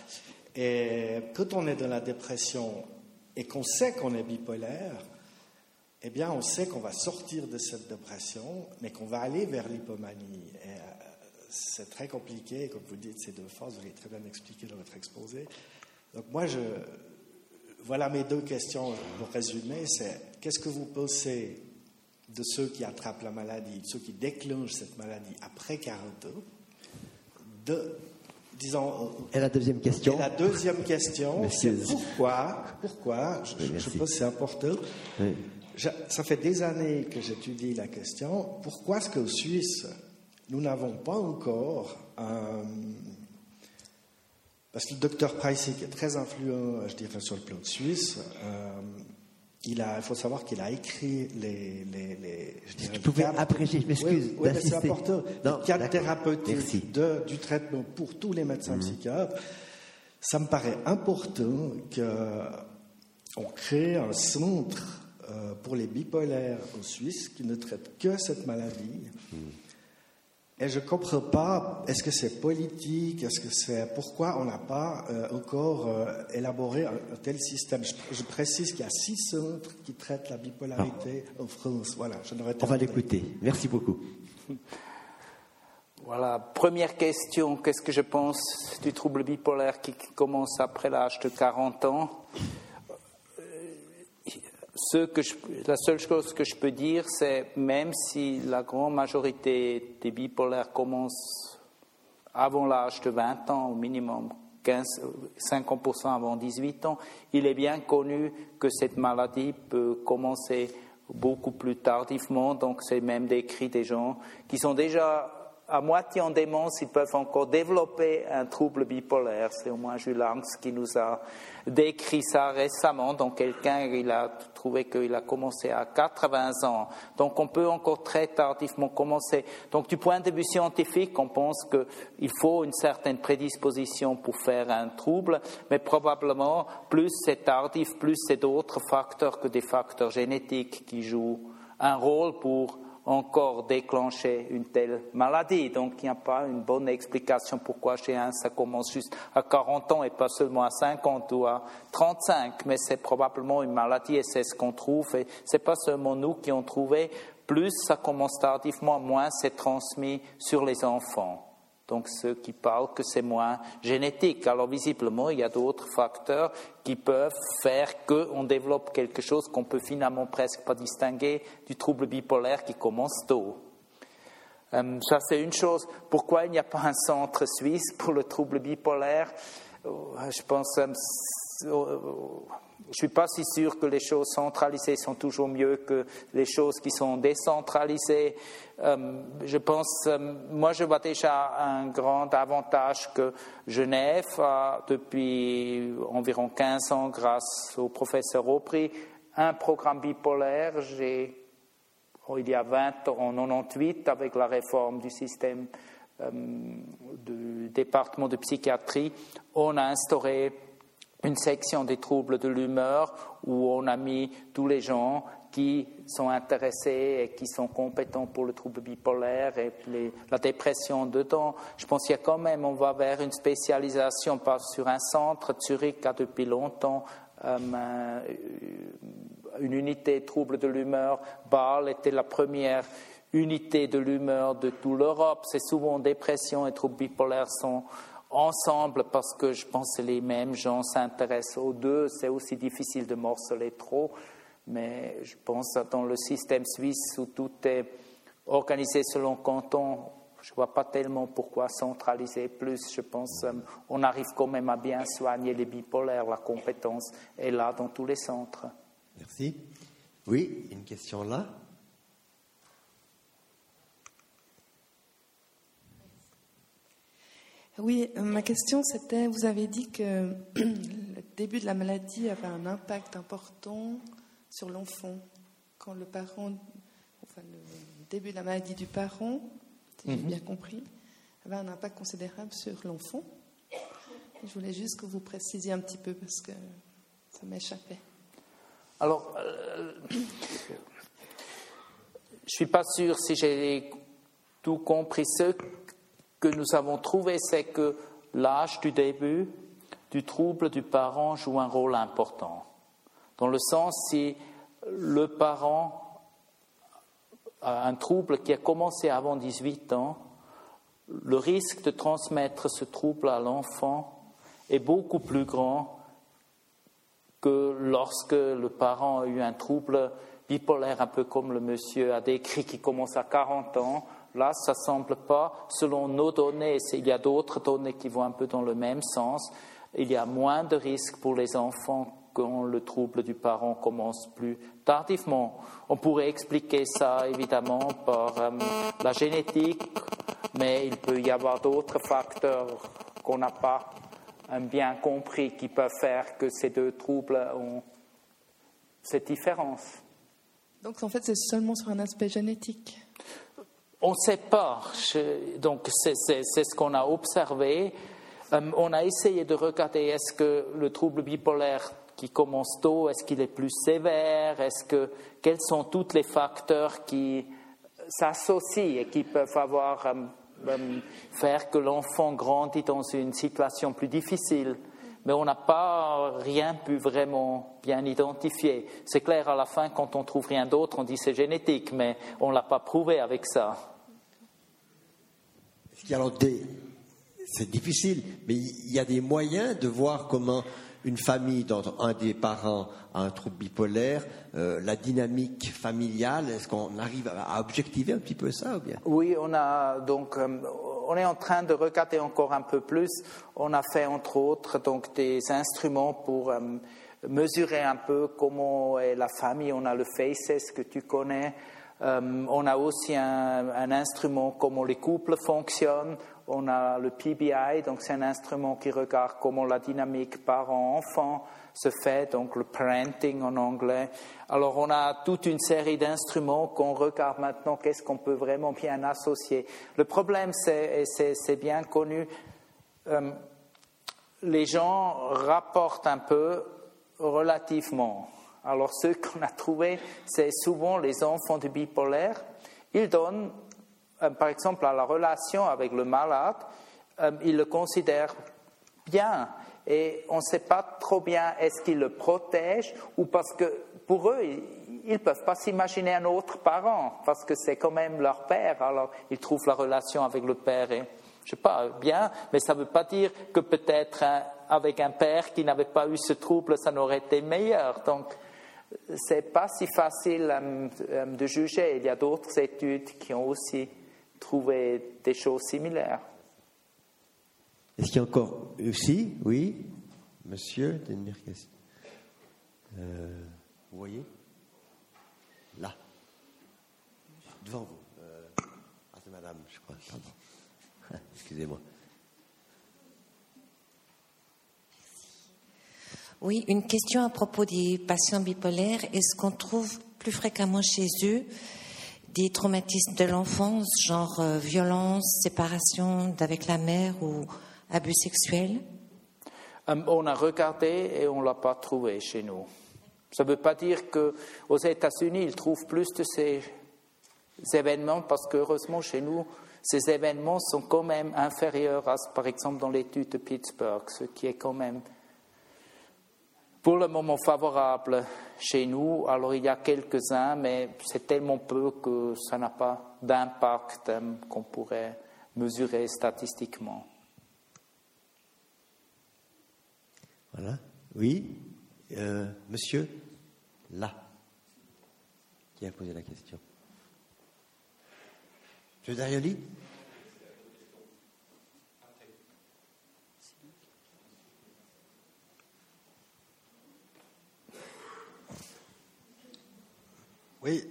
Et quand on est dans la dépression et qu'on sait qu'on est bipolaire, eh bien, on sait qu'on va sortir de cette dépression, mais qu'on va aller vers l'hypomanie. Euh, c'est très compliqué, comme vous dites, ces deux phases, vous l'avez très bien expliqué dans votre exposé. Donc, moi, je, voilà mes deux questions pour résumer. C'est qu'est-ce que vous pensez de ceux qui attrapent la maladie, de ceux qui déclenchent cette maladie après 40 ans, de, disons... Et la deuxième question? Et la deuxième question, c'est pourquoi, pourquoi, je, je pense que c'est important, ça fait des années que j'étudie la question, pourquoi est-ce qu'au Suisse, nous n'avons pas encore un... Parce que le docteur Pricey, qui est très influent, je dirais, sur le plan suisse, euh, il, a, il faut savoir qu'il a écrit les. les, les je dirais, tu pouvais je m'excuse. Oui, c'est important. Non, quatre thérapeutiques de, du traitement pour tous les médecins mhm. psychiatres. Ça me paraît important qu'on crée un centre euh, pour les bipolaires en Suisse qui ne traite que cette maladie. Mhm. Et je ne comprends pas, est-ce que c'est politique, est-ce que c'est pourquoi on n'a pas euh, encore euh, élaboré un, tel système? Je, précise qu'il y a six centres qui traitent la bipolarité ah. en France. Voilà, je On va l'écouter. Merci beaucoup. <laughs> Voilà, première question, qu'est-ce que je pense du trouble bipolaire qui commence après l'âge de 40 ans? La seule chose que je peux dire, c'est même si la grande majorité des bipolaires commencent avant l'âge de 20 ans, au minimum 15, 50% avant 18 ans, il est bien connu que cette maladie peut commencer beaucoup plus tardivement. Donc, c'est même décrit des gens qui sont déjà à moitié en démence, ils peuvent encore développer un trouble bipolaire. C'est au moins Jules Langs qui nous a décrit ça récemment. Donc quelqu'un, il a trouvé qu'il a commencé à 80 ans. Donc on peut encore très tardivement commencer. Donc du point de vue scientifique, on pense qu'il faut une certaine prédisposition pour faire un trouble, mais probablement plus c'est tardif, plus c'est d'autres facteurs que des facteurs génétiques qui jouent un rôle pour encore déclencher une telle maladie. Donc il n'y a pas une bonne explication pourquoi chez un ça commence juste à 40 ans et pas seulement à 50 ou à 35, mais c'est probablement une maladie et c'est ce qu'on trouve. Et c'est pas seulement nous qui ont trouvé, plus ça commence tardivement, moins c'est transmis sur les enfants. Donc ceux qui parlent que c'est moins génétique. Alors visiblement, il y a d'autres facteurs qui peuvent faire qu'on développe quelque chose qu'on peut finalement presque pas distinguer du trouble bipolaire qui commence tôt. Euh, ça c'est une chose. Pourquoi il n'y a pas un centre suisse pour le trouble bipolaire? Euh, Je pense euh, je ne suis pas si sûr que les choses centralisées sont toujours mieux que les choses qui sont décentralisées. Euh, je pense, euh, moi je vois déjà un grand avantage que Genève a depuis environ 15 ans grâce au professeur Aubry un programme bipolaire. Oh, il y a 20 ans, en 98, avec la réforme du système euh, du département de psychiatrie, on a instauré une section des troubles de l'humeur où on a mis tous les gens qui sont intéressés et qui sont compétents pour le trouble bipolaire et la dépression dedans. Je pense qu'il y a quand même, on va vers une spécialisation sur un centre. Zurich a depuis longtemps euh, une unité trouble de l'humeur. Bâle était la première unité de l'humeur de toute l'Europe. C'est souvent dépression et troubles bipolaires sont ensemble parce que je pense que les mêmes gens s'intéressent aux deux. C'est aussi difficile de morceler trop, mais je pense que dans le système suisse où tout est organisé selon canton, je ne vois pas tellement pourquoi centraliser plus. Je pense qu'on euh, arrive quand même à bien soigner les bipolaires. La compétence est là dans tous les centres. Merci. Oui, une question là. Oui, ma question c'était, vous avez dit que <clears throat> le début de la maladie avait un impact important sur l'enfant. Quand le parent, enfin le début de la maladie du parent, si j'ai mhm. bien compris, avait un impact considérable sur l'enfant. Je voulais juste que vous précisiez un petit peu parce que ça m'échappait. Alors, euh, je ne suis pas sûr si j'ai tout compris. Ce que nous avons trouvé, c'est que l'âge du début du trouble du parent joue un rôle important. Dans le sens si le parent a un trouble qui a commencé avant 18 ans, le risque de transmettre ce trouble à l'enfant est beaucoup plus grand que lorsque le parent a eu un trouble bipolaire, un peu comme le monsieur a décrit, qui commence à 40 ans, Là, ça ne semble pas, selon nos données, il y a d'autres données qui vont un peu dans le même sens, il y a moins de risques pour les enfants quand le trouble du parent commence plus tardivement. On pourrait expliquer ça évidemment par euh, la génétique, mais il peut y avoir d'autres facteurs qu'on n'a pas bien compris qui peuvent faire que ces deux troubles ont cette différence. Donc en fait, c'est seulement sur un aspect génétique on ne sait pas. donc, c'est ce qu'on a observé. Euh, on a essayé de regarder est-ce que le trouble bipolaire qui commence tôt, est-ce qu'il est plus sévère? Est-ce que quels sont tous les facteurs qui s'associent et qui peuvent avoir euh, euh, faire que l'enfant grandit dans une situation plus difficile? Mais on n'a pas rien pu vraiment bien identifier. C'est clair, à la fin, quand on trouve rien d'autre, on dit c'est génétique, mais on ne l'a pas prouvé avec ça. C'est difficile, mais il y a des moyens de voir comment une famille dont un des parents a un trouble bipolaire, euh, la dynamique familiale, est-ce qu'on arrive à objectiver un petit peu ça ou bien? Oui, on a donc euh, on est en train de regarder encore un peu plus. On a fait entre autres donc des instruments pour euh, mesurer un peu comment est la famille. On a le FACES que tu connais. on a aussi un, un, instrument comment les couples fonctionnent. On a le PBI, donc c'est un instrument qui regarde comment la dynamique parent-enfant se fait, donc le parenting en anglais. Alors on a toute une série d'instruments qu'on regarde maintenant, qu'est-ce qu'on peut vraiment bien associer. Le problème, c'est, bien connu, euh, les gens rapportent un peu relativement. Alors ce qu'on a trouvé, c'est souvent les enfants de bipolaire, ils donnent, euh, par exemple, à la relation avec le malade, euh, ils le considèrent bien et on ne sait pas trop bien est-ce qu'ils le protègent ou parce que pour eux, ils ne peuvent pas s'imaginer un autre parent parce que c'est quand même leur père. Alors ils trouvent la relation avec le père, et, je sais pas, bien, mais ça ne veut pas dire que peut-être avec un père qui n'avait pas eu ce trouble, ça n'aurait été meilleur. Donc c'est pas si facile euh, euh, de juger. Il y a d'autres études qui ont aussi trouvé des choses similaires. Est-ce qu'il y a encore aussi, oui, monsieur, question. Euh, vous voyez? Là, devant vous. Euh, ah, c'est madame, je crois, pardon. <laughs> Excusez-moi. Oui, une question à propos des patients bipolaires. Est-ce qu'on trouve plus fréquemment chez eux des traumatismes de l'enfance, genre euh, violence, séparation d'avec la mère ou abus sexuels Euh, on a regardé et on ne l'a pas trouvé chez nous. Ça ne veut pas dire qu'aux États-Unis, ils trouvent plus de ces événements parce qu'heureusement, chez nous, ces événements sont quand même inférieurs à, par exemple, dans l'étude de Pittsburgh, ce qui est quand même pour le moment favorable chez nous. Alors il y a quelques-uns, mais c'est tellement peu que ça n'a pas d'impact euh, qu'on pourrait mesurer statistiquement. Voilà. Oui, euh, monsieur, là, qui a posé la question? Monsieur Darioli? Oui,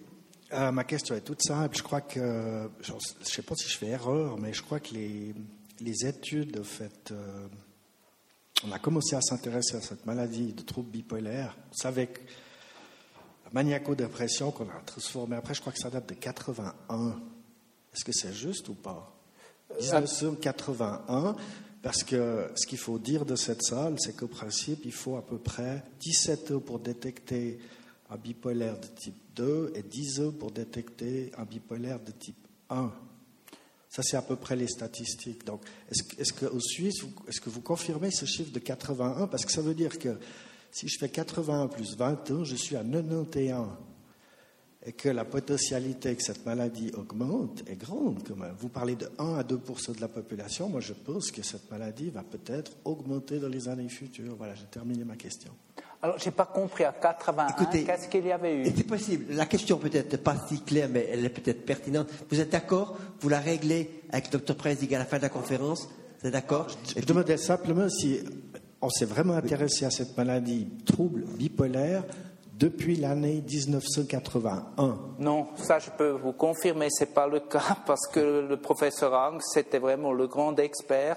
euh, ma question est toute simple. Je crois que, je ne sais pas si je fais erreur, mais je crois que les, les études faites, euh, on a commencé à s'intéresser à cette maladie de trouble bipolaire. Savez que la maniaco-dépression qu'on a transformée après, je crois que ça date de 81. Est-ce que c'est juste ou pas? 1981, parce que ce qu'il faut dire de cette salle, c'est qu'au principe, il faut à peu près 17 heures pour détecter un bipolaire de type 2 et 10 heures pour détecter un bipolaire de type 1. Ça, c'est à peu près les statistiques. Donc, est-ce est qu'au Suisse, est-ce que vous confirmez ce chiffre de 81 Parce que ça veut dire que si je fais 81 plus 21, je suis à 91. Et que la potentialité que cette maladie augmente est grande quand même. Vous parlez de 1 à 2% de la population. Moi, je pense que cette maladie va peut-être augmenter dans les années futures. Voilà, j'ai terminé ma question. Alors, je n'ai pas compris à 81, qu'est-ce qu'il y avait eu? C'est possible. La question peut-être pas si claire, mais elle est peut-être pertinente. Vous êtes d'accord? Vous la réglez avec le Dr Prezig à la fin de la conférence? Vous êtes d'accord? Je, je demandais simplement si on s'est vraiment intéressé à cette maladie trouble bipolaire depuis l'année 1981. Non, ça je peux vous confirmer, ce n'est pas le cas <laughs> parce que le professeur Ang, c'était vraiment le grand expert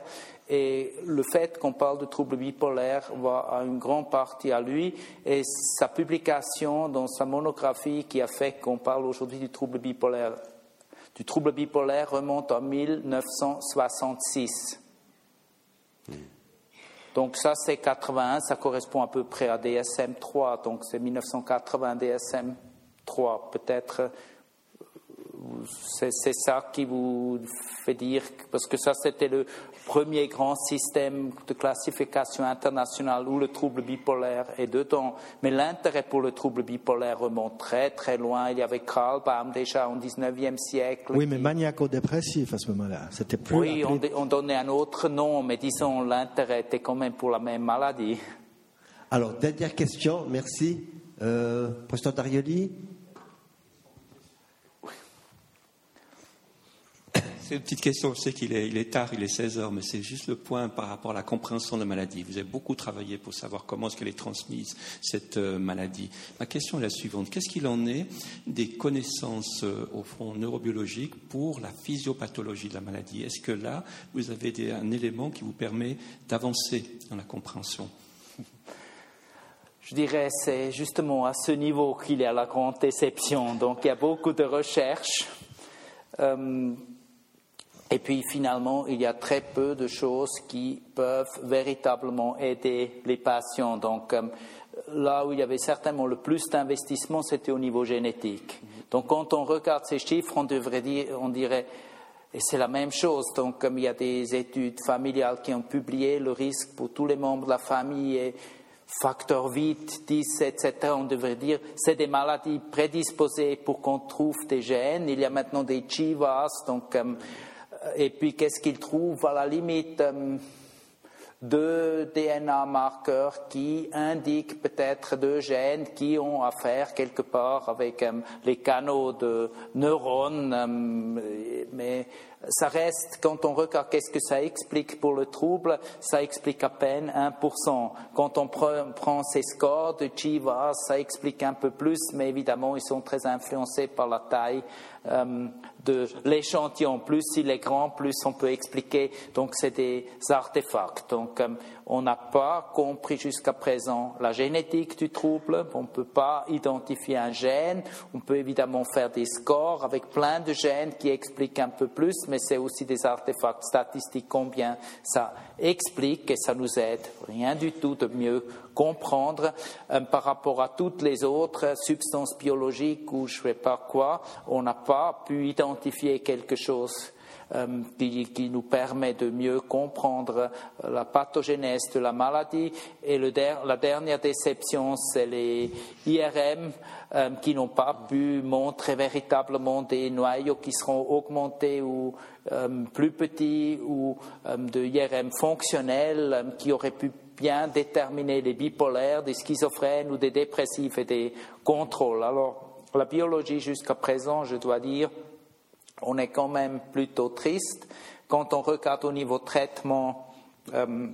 et le fait qu'on parle de troubles bipolaires va à une grande partie à lui et sa publication dans sa monographie qui a fait qu'on parle aujourd'hui du trouble bipolaire, du trouble bipolaire remonte en 1966. Donc ça c'est 81, ça correspond à peu près à DSM 3, donc c'est 1980 DSM 3. Peut-être c'est ça qui vous fait dire, parce que ça c'était le premier grand système de classification internationale où le trouble bipolaire est dedans. Mais l'intérêt pour le trouble bipolaire remonte très très loin. Il y avait Karl Baum déjà au 19e siècle. Oui, mais maniaco-dépressif à ce moment-là. C'était plus. Oui, on, donnait un autre nom, mais disons l'intérêt était quand même pour la même maladie. Alors, dernière question, merci. Euh, Professeur C'est une petite question. Je sais qu'il est, tard, il est 16 heures, mais c'est juste le point par rapport à la compréhension de la maladie. Vous avez beaucoup travaillé pour savoir comment est-ce qu'elle est transmise, cette euh, maladie. Ma question est la suivante. Qu'est-ce qu'il en est des connaissances, euh, au fond, neurobiologiques pour la physiopathologie de la maladie? Est-ce que là, vous avez un élément qui vous permet d'avancer dans la compréhension? Je dirais c'est justement à ce niveau qu'il y a la grande déception. Donc il y a beaucoup de recherches. Euh, et puis finalement, il y a très peu de choses qui peuvent véritablement aider les patients. Donc euh, là où il y avait certainement le plus d'investissement, c'était au niveau génétique. Donc quand on regarde ces chiffres, on, devrait dire, on dirait, et c'est la même chose. Donc comme il y a des études familiales qui ont publié le risque pour tous les membres de la famille et facteur 8, 10, etc., on devrait dire, c'est des maladies prédisposées pour qu'on trouve des gènes. Il y a maintenant des chivas, donc euh, et puis qu'est-ce qu'ils trouvent à la limite euh, deux DNA marqueurs qui indiquent peut-être deux gènes qui ont à faire quelque part avec euh, les canaux de neurones, euh, mais ça reste, quand on regarde qu'est-ce que ça explique pour le trouble, ça explique à peine 1%. Quand on prend ces scores de Chivas, ça explique un peu plus, mais évidemment, ils sont très influencés par la taille de l'échantillon. Plus il est grand, plus on peut expliquer. Donc, c'est des artefacts. Donc, euh, on n'a pas compris jusqu'à présent la génétique du trouble. On ne peut pas identifier un gène. On peut évidemment faire des scores avec plein de gènes qui expliquent un peu plus, mais c'est aussi des artefacts statistiques, combien ça explique et ça nous aide rien du tout de mieux comprendre euh, par rapport à toutes les autres substances biologiques ou je ne sais pas quoi, on n'a pas pu identifier quelque chose euh, qui, nous permet de mieux comprendre la pathogénèse de la maladie. Et la dernière déception, c'est les IRM euh, qui n'ont pas pu montrer véritablement des noyaux qui seront augmentés ou euh, plus petits ou de IRM fonctionnels qui auraient pu bien déterminer les bipolaires, des schizophrènes ou des dépressifs et des contrôles. Alors, la biologie jusqu'à présent, je dois dire, on est quand même plutôt triste quand on regarde au niveau traitement. Euh,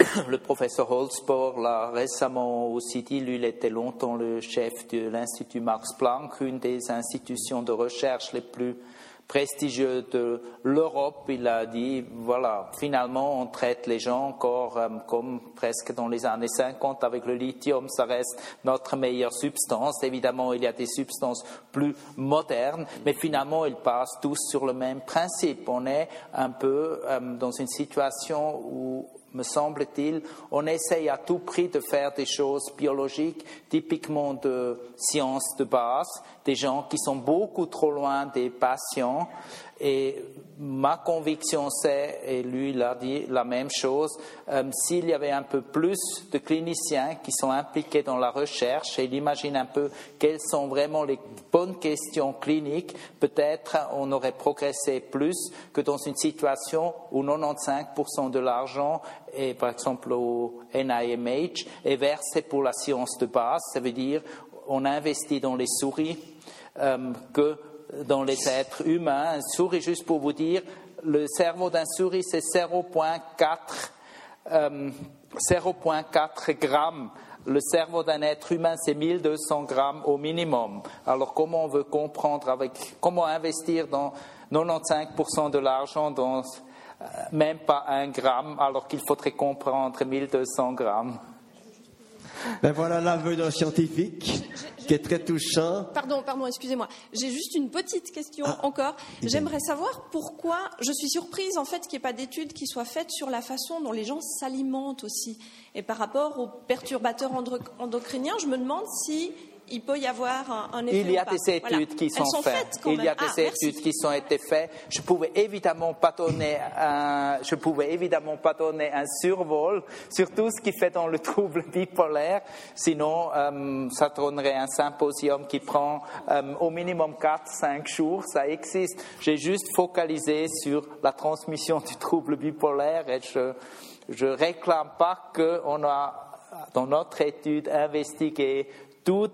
<coughs> le professeur Holzbohr l'a récemment aussi dit, lui, il était longtemps le chef de l'Institut Max Planck, une des institutions de recherche les plus prestigieux de l'Europe, il a dit, voilà, finalement, on traite les gens encore comme presque dans les années 50 avec le lithium, ça reste notre meilleure substance. Évidemment, il y a des substances plus modernes, mais finalement, ils passent tous sur le même principe. On est un peu dans une situation où me semble-t-il, on essaye à tout prix de faire des choses biologiques, typiquement de sciences de base, des gens qui sont beaucoup trop loin des patients et ma conviction, c'est, et lui il a dit la même chose, euh, s'il y avait un peu plus de cliniciens qui sont impliqués dans la recherche et il imagine un peu quelles sont vraiment les bonnes questions cliniques, peut-être on aurait progressé plus que dans une situation où 95% de l'argent est, par exemple, au NIMH, est versé pour la science de base. Ça veut dire on investit dans les souris euh, que dans les êtres humains. Un souris, juste pour vous dire, le cerveau d'un souris, c'est 0,4 euh, 0,4 grammes. Le cerveau d'un être humain, c'est 1200 grammes au minimum. Alors, comment on veut comprendre avec, comment investir dans 95% de l'argent dans euh, même pas un gramme, alors qu'il faudrait comprendre 1200 grammes? Ben voilà l'aveu d'un scientifique qui est très touchant. Pardon, pardon, excusez-moi. J'ai juste une petite question ah, encore. J'aimerais savoir pourquoi, je suis surprise en fait qu'il n'y ait pas d'études qui soient faites sur la façon dont les gens s'alimentent aussi. Et par rapport aux perturbateurs endocriniens, je me demande si il peut y avoir un, effet. Il y a des études qui sont, faites. il y a des ah, études qui sont été faites. Je pouvais évidemment pas donner un, je pouvais évidemment pas donner un survol sur tout ce qui fait dans le trouble bipolaire. Sinon, euh, ça donnerait un symposium qui prend euh, au minimum 4-5 jours. Ça existe. J'ai juste focalisé sur la transmission du trouble bipolaire et je je réclame pas qu'on a dans notre étude investigué tous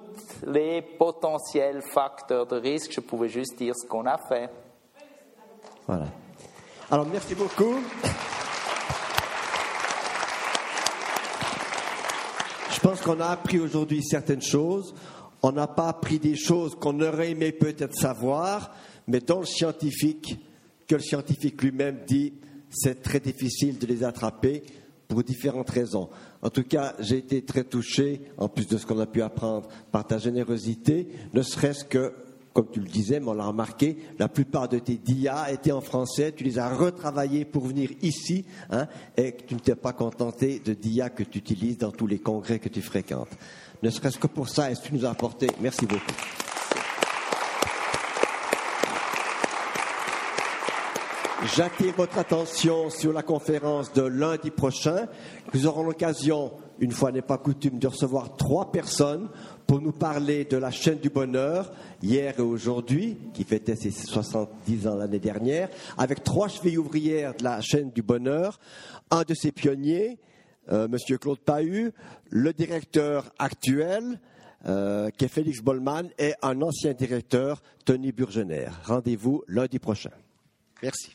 les potentiels facteurs de risque. Je pouvais juste dire ce qu'on a fait. Voilà. Alors, merci beaucoup. Je pense qu'on a appris aujourd'hui certaines choses. On n'a pas appris des choses qu'on aurait aimé peut-être savoir, mais dans le scientifique, que le scientifique lui-même dit, c'est très difficile de les attraper pour différentes raisons. En tout cas, j'ai été très touché, en plus de ce qu'on a pu apprendre, par ta générosité, ne serait-ce que, comme tu le disais, mais on l'a remarqué, la plupart de tes dias étaient en français, tu les as retravaillés pour venir ici, hein, et tu ne t'es pas contenté de dias que tu utilises dans tous les congrès que tu fréquentes. Ne serait-ce que pour ça, est-ce que tu nous as apporté? Merci beaucoup. J'attire votre attention sur la conférence de lundi prochain. Nous aurons l'occasion, une fois n'est pas coutume, de recevoir trois personnes pour nous parler de la chaîne du bonheur, hier et aujourd'hui, qui fêtait ses 70 ans l'année dernière, avec trois chevilles ouvrières de la chaîne du bonheur, un de ses pionniers, euh, Monsieur Claude Pahu, le directeur actuel, euh, qui est Félix Bollman, et un ancien directeur, Tony Burgener. Rendez-vous lundi prochain. Merci.